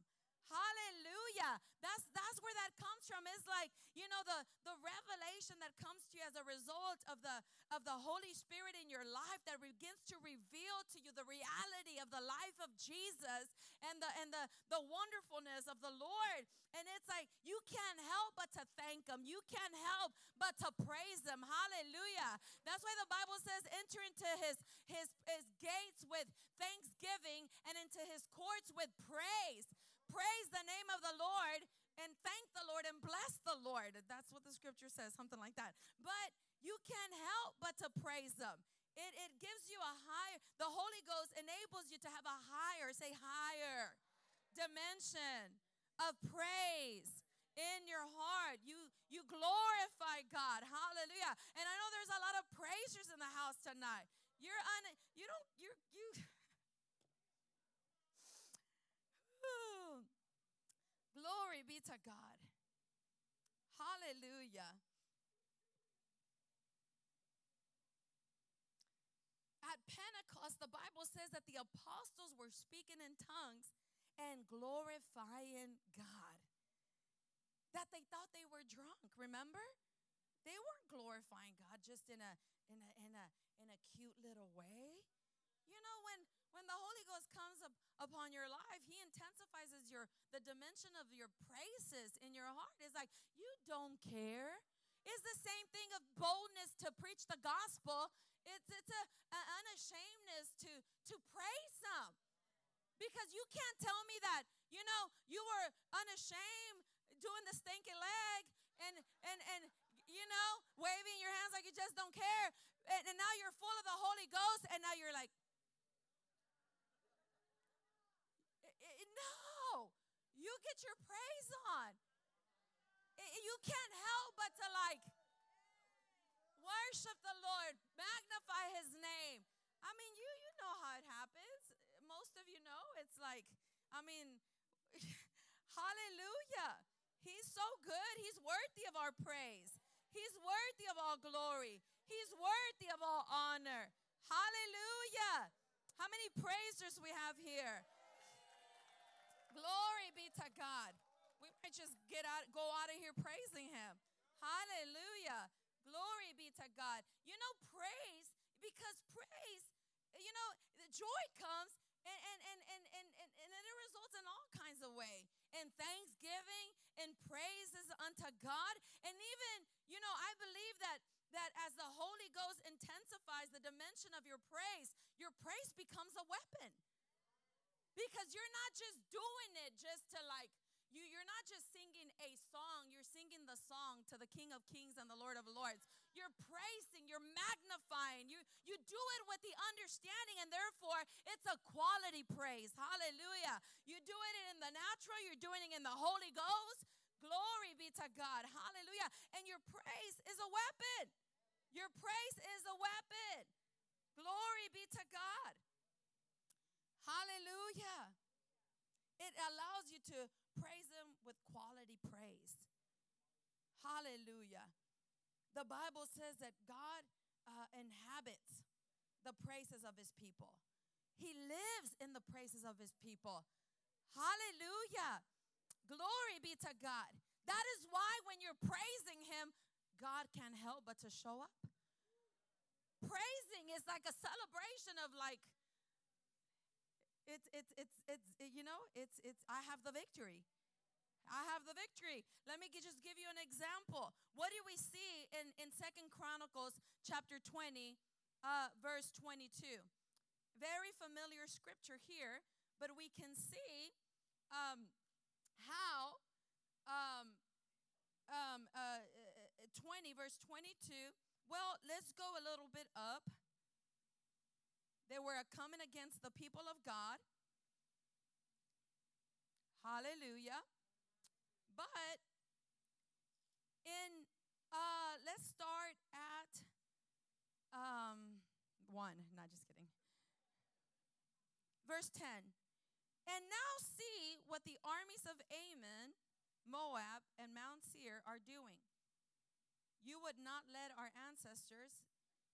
Hallelujah. That's that's where that comes from. It's like, you know, the, the revelation that comes to you as a result of the of the Holy Spirit in your life that begins to reveal to you the reality of the life of Jesus and the and the, the wonderfulness of the Lord. And it's like you can't help but to thank him. You can't help but to praise him. Hallelujah. That's why the Bible says enter into his his his gates with thanksgiving and into his courts with praise praise the name of the Lord and thank the Lord and bless the Lord. That's what the scripture says, something like that. But you can't help but to praise Him. It, it gives you a higher, the Holy Ghost enables you to have a higher, say higher, dimension of praise in your heart. You you glorify God. Hallelujah. And I know there's a lot of praisers in the house tonight. You're un you don't you're you Glory be to God. Hallelujah. At Pentecost, the Bible says that the apostles were speaking in tongues and glorifying God. That they thought they were drunk, remember? They weren't glorifying God just in a in a in a in a cute little way. You know when when the Holy Ghost comes up upon your life, He intensifies your the dimension of your praises in your heart. It's like you don't care. It's the same thing of boldness to preach the gospel. It's it's a, a unashamedness to to praise Him, because you can't tell me that you know you were unashamed doing the stinky leg and and and you know, waving your hands like you just don't care. And, and now you're full of the Holy Ghost, and now you're like, I- I- no, you get your praise on. You can't help but to like worship the Lord, magnify His name. I mean, you you know how it happens. Most of you know. It's like, I mean, hallelujah. He's so good. He's worthy of our praise. He's worthy of all glory. He's worthy of all honor. Hallelujah. How many praisers we have here? Glory be to God. We might just get out, go out of here praising Him. Hallelujah. Glory be to God. You know, praise, because praise, you know, the joy comes and and and and and, and, and it results in all kinds of way. And thanksgiving and praises unto God. And even, you know, I believe that that as the Holy Ghost intensifies the dimension of your praise, your praise becomes a weapon. Because you're not just doing it just to like you you're not just singing a song, you're singing the song to the King of Kings and the Lord of Lords. You're praising, you're magnifying. You you do it with the understanding and therefore it's a quality praise. Hallelujah. You do it in the natural, you're doing it in the Holy Ghost. Glory be to God. Hallelujah. And your praise is a weapon. Your praise is a weapon. Glory be to God. Hallelujah. It allows you to praise Him with quality praise. Hallelujah. The Bible says that God uh, inhabits the praises of His people, He lives in the praises of His people. Hallelujah. Glory be to God. That is why when you're praising Him, God can't help but to show up. Praising is like a celebration of like, it's it's it's it's you know it's it's I have the victory. I have the victory. Let me just give you an example. What do we see in in Second Chronicles chapter 20 uh verse 22? Very familiar scripture here, but we can see um how um um uh uh, 20 verse 22 well let's go a little bit up they were coming against the people of God. Hallelujah. But in uh let's start at um 1, not just kidding. Verse 10. And now see what the armies of Ammon, Moab, and Mount Seir are doing. You would not let our ancestors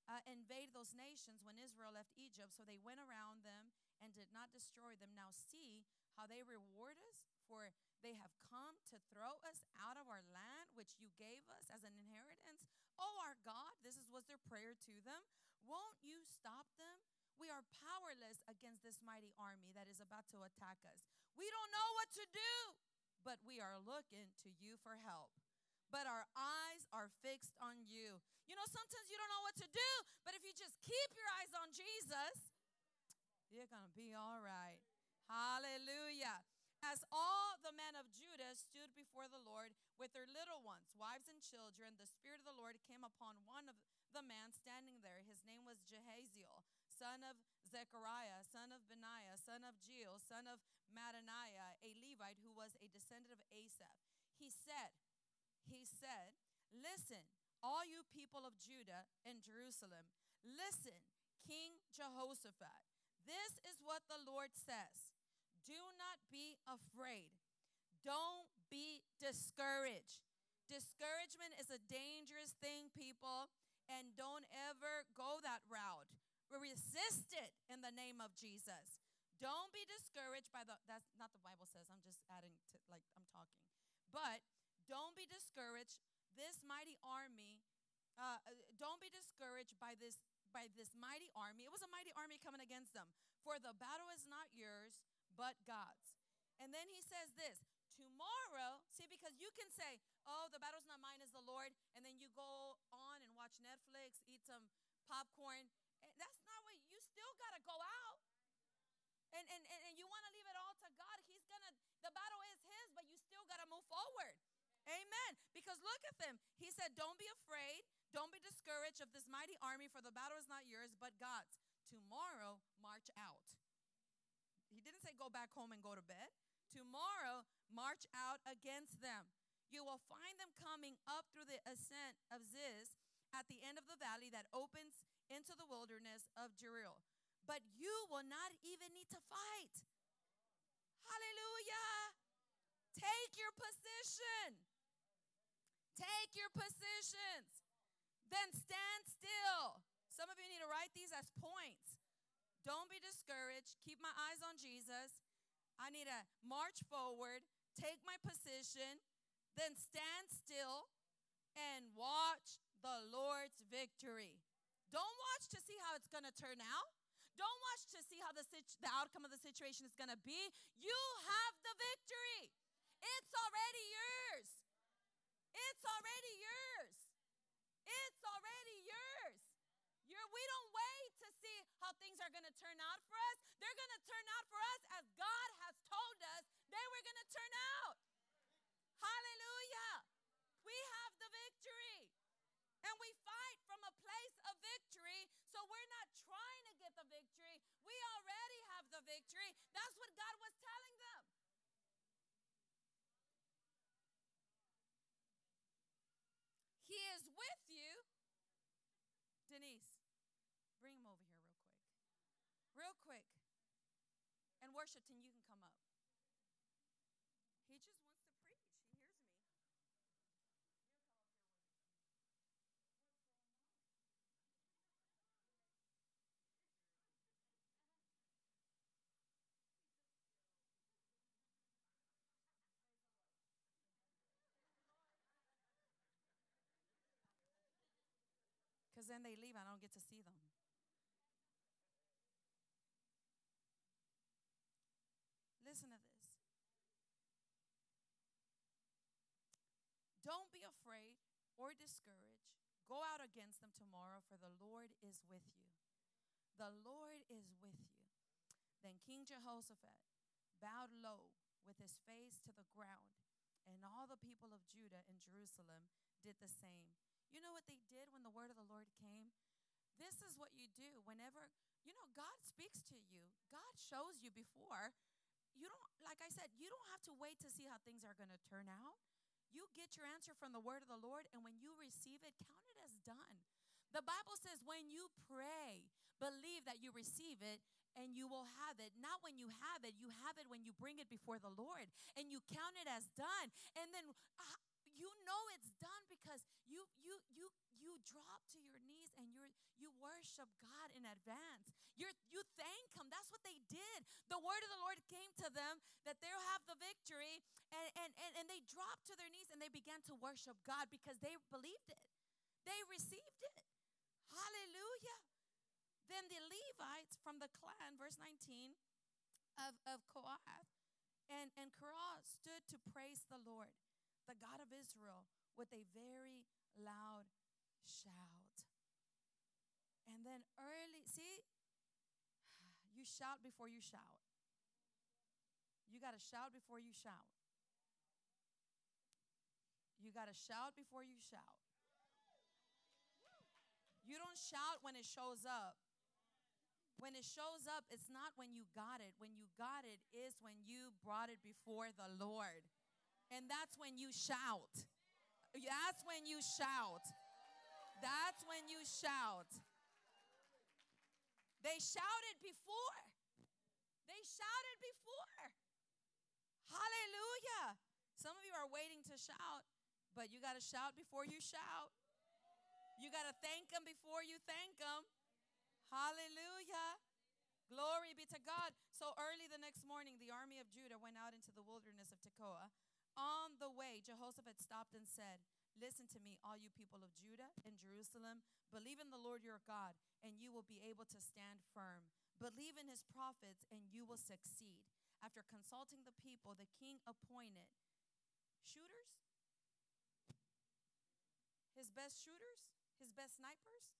uh, invade those nations when Israel left Egypt. So they went around them and did not destroy them. Now see how they reward us, for they have come to throw us out of our land, which you gave us as an inheritance. Oh, our God, this is, was their prayer to them. Won't you stop them? We are powerless against this mighty army that is about to attack us. We don't know what to do, but we are looking to you for help but our eyes are fixed on you. You know, sometimes you don't know what to do, but if you just keep your eyes on Jesus, you're going to be all right. Hallelujah. As all the men of Judah stood before the Lord with their little ones, wives and children, the Spirit of the Lord came upon one of the man standing there. His name was Jahaziel, son of Zechariah, son of Benaiah, son of Jeiel, son of Mattaniah, a Levite who was a descendant of Asaph. He said, he said, Listen, all you people of Judah and Jerusalem, listen, King Jehoshaphat. This is what the Lord says Do not be afraid. Don't be discouraged. Discouragement is a dangerous thing, people, and don't ever go that route. Resist it in the name of Jesus. Don't be discouraged by the, that's not the Bible says, I'm just adding to, like, I'm talking. But don't be discouraged. This mighty army, uh, uh, don't be discouraged by this by this mighty army. It was a mighty army coming against them. For the battle is not yours, but God's. And then he says this tomorrow, see, because you can say, oh, the battle's not mine, is the Lord, and then you go on and watch Netflix, eat some popcorn. Eh, That's not what you still got to go out. And, and, and, and you want to leave it all to God. He's going to, the battle is His, but you still got to move forward. Amen. Because look at them. He said, Don't be afraid. Don't be discouraged of this mighty army, for the battle is not yours, but God's. Tomorrow, march out. He didn't say go back home and go to bed. Tomorrow, march out against them. You will find them coming up through the ascent of Ziz at the end of the valley that opens into the wilderness of Jeruel. But you will not even need to fight. Hallelujah. Take your position. Take your positions. Then stand still. Some of you need to write these as points. Don't be discouraged. Keep my eyes on Jesus. I need to march forward, take my position, then stand still and watch the Lord's victory. Don't watch to see how it's going to turn out. Don't watch to see how the, situ- the outcome of the situation is going to be. You have the victory. It's already yours. It's already yours. It's already yours. You're, we don't wait to see how things are going to turn out for us. They're going to turn out for us as God has told us they were going to turn out. Hallelujah. We have the victory. And we fight from a place of victory. So we're not trying to get the victory. We already have the victory. That's what God was telling them. He is with you. Denise, bring him over here real quick. Real quick. And Worshipton, you can come up. He just wants to preach. He hears me. Because then they leave, I don't get to see them. Listen to this. Don't be afraid or discouraged. Go out against them tomorrow, for the Lord is with you. The Lord is with you. Then King Jehoshaphat bowed low with his face to the ground, and all the people of Judah and Jerusalem did the same. You know what they did when the word of the Lord came? This is what you do whenever, you know, God speaks to you, God shows you before. You don't, like I said, you don't have to wait to see how things are going to turn out. You get your answer from the word of the Lord, and when you receive it, count it as done. The Bible says, when you pray, believe that you receive it and you will have it. Not when you have it, you have it when you bring it before the Lord and you count it as done. And then uh, you know it's done because you you you you drop to your knees and you you worship God in advance. You you thank him. That's what they did. The word of the Lord came to them that they'll have the victory and and and, and they dropped to their knees and they began to worship God because they believed it. They received it. Hallelujah. Then the Levites from the clan, verse 19 of, of Kohath, and, and Korah stood to praise the Lord, the God of Israel, with a very loud shout. And then early, see, you shout before you shout. You got to shout before you shout. You got to shout before you shout. You don't shout when it shows up. When it shows up, it's not when you got it. When you got it is when you brought it before the Lord. And that's when you shout. That's when you shout. That's when you shout. They shouted before. They shouted before. Hallelujah. Some of you are waiting to shout, but you got to shout before you shout. You got to thank Him before you thank Him. Hallelujah. Glory be to God. So early the next morning, the army of Judah went out into the wilderness of Tekoa. On the way, Jehoshaphat stopped and said, Listen to me, all you people of Judah and Jerusalem. Believe in the Lord your God, and you will be able to stand firm. Believe in his prophets, and you will succeed. After consulting the people, the king appointed shooters, his best shooters, his best snipers.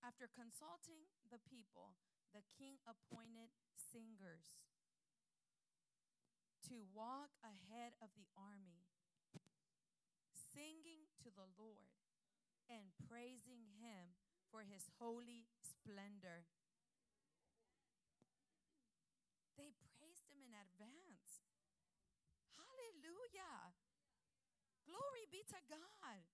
After consulting the people, the king appointed singers to walk ahead of the army, singing to the Lord and praising him for his holy splendor. They praised him in advance. Hallelujah. Glory be to God.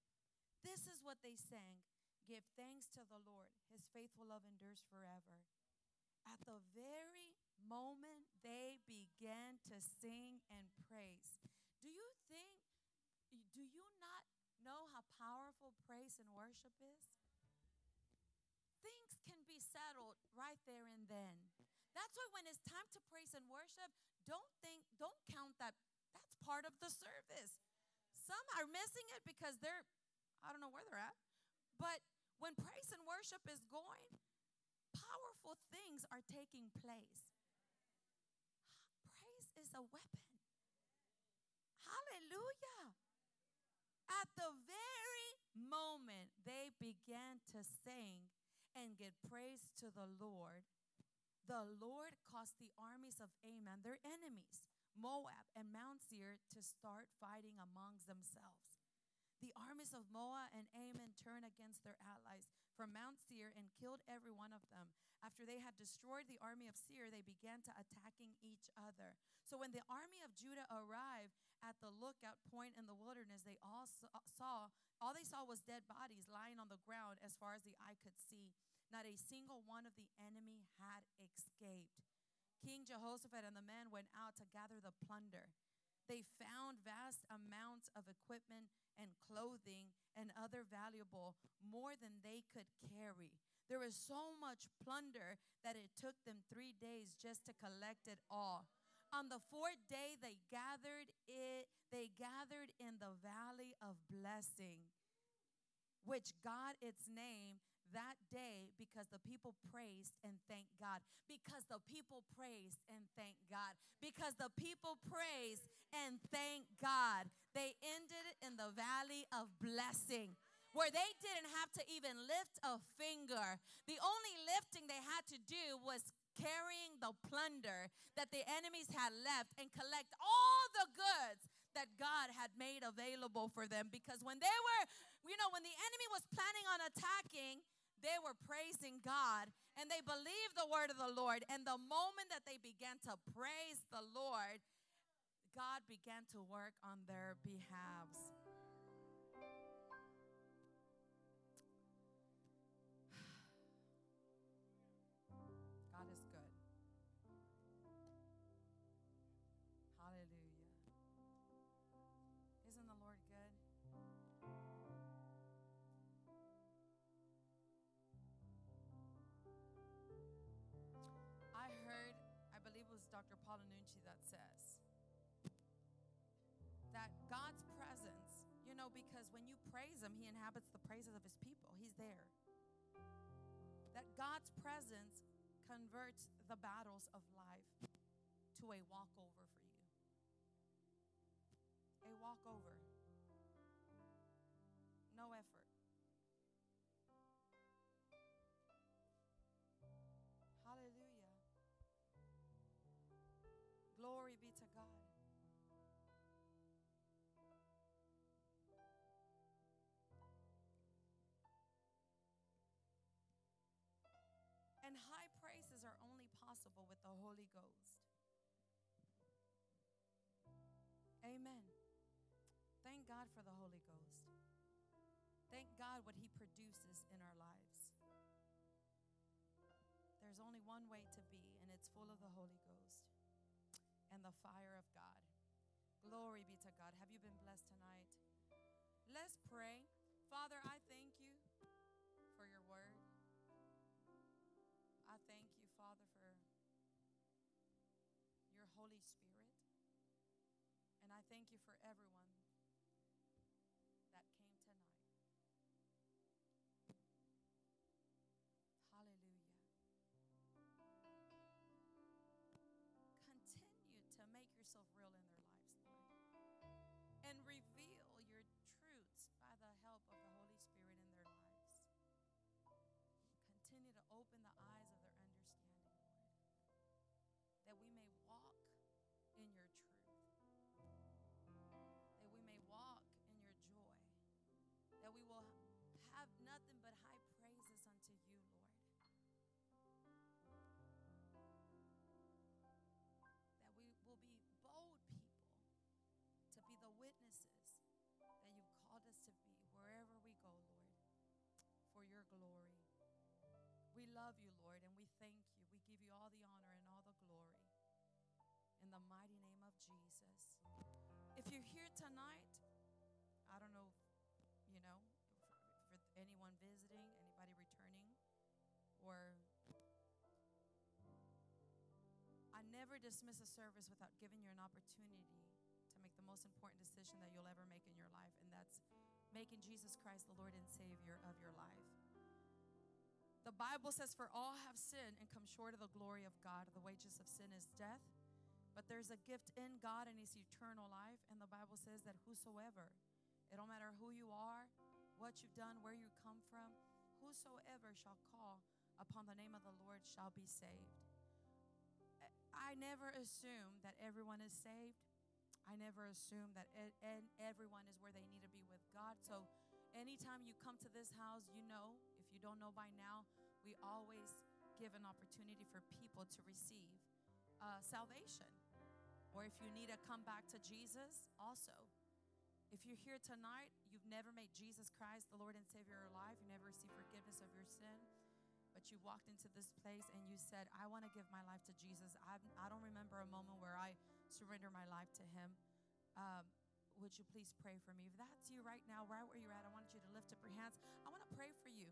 This is what they sang Give thanks to the Lord. His faithful love endures forever. At the very moment they began to sing and praise, do you think, do you not know how powerful praise and worship is? Things can be settled right there and then. That's why when it's time to praise and worship, don't think, don't count that that's part of the service. Some are missing it because they're, I don't know where they're at. But when praise and worship is going, powerful things are taking place. A weapon. Hallelujah. At the very moment they began to sing and give praise to the Lord, the Lord caused the armies of Ammon, their enemies, Moab and Mount Seir, to start fighting amongst themselves. The armies of Moab and Ammon turned against their allies from Mount Seir and killed every one of them. After they had destroyed the army of Seir, they began to attacking each other. So when the army of Judah arrived at the lookout point in the wilderness, they all saw all they saw was dead bodies lying on the ground as far as the eye could see. Not a single one of the enemy had escaped. King Jehoshaphat and the men went out to gather the plunder. They found vast amounts of equipment and clothing and other valuable, more than they could carry. There was so much plunder that it took them three days just to collect it all. On the fourth day, they gathered it. They gathered in the valley of blessing, which God its name that day because the people praised and thanked God. Because the people praised and thanked God. Because the people praised and thanked God. They ended in the valley of blessing where they didn't have to even lift a finger. The only lifting they had to do was carrying the plunder that the enemies had left and collect all the goods that God had made available for them. Because when they were, you know, when the enemy was planning on attacking, they were praising God and they believed the word of the Lord. And the moment that they began to praise the Lord, God began to work on their behalves. Because when you praise Him, He inhabits the praises of His people. He's there. That God's presence converts the battles of life to a walkover for you. A walkover. High praises are only possible with the Holy Ghost. Amen. Thank God for the Holy Ghost. Thank God what He produces in our lives. There's only one way to be, and it's full of the Holy Ghost and the fire of God. Glory be to God. Have you been blessed tonight? Let's pray. Father, I thank you Holy Spirit. And I thank you for everyone We love you, Lord, and we thank you. We give you all the honor and all the glory. In the mighty name of Jesus. If you're here tonight, I don't know, if, you know, for, for anyone visiting, anybody returning, or I never dismiss a service without giving you an opportunity to make the most important decision that you'll ever make in your life, and that's making Jesus Christ the Lord and Savior of your life. The Bible says, For all have sinned and come short of the glory of God. The wages of sin is death, but there's a gift in God and it's eternal life. And the Bible says that whosoever, it don't matter who you are, what you've done, where you come from, whosoever shall call upon the name of the Lord shall be saved. I never assume that everyone is saved. I never assume that e- and everyone is where they need to be with God. So anytime you come to this house, you know, you don't know by now, we always give an opportunity for people to receive uh, salvation. Or if you need to come back to Jesus, also. If you're here tonight, you've never made Jesus Christ the Lord and Savior of your life, you never received forgiveness of your sin, but you walked into this place and you said, I want to give my life to Jesus. I've, I don't remember a moment where I surrender my life to Him. Um, would you please pray for me? If that's you right now, right where you're at, I want you to lift up your hands. I want to pray for you.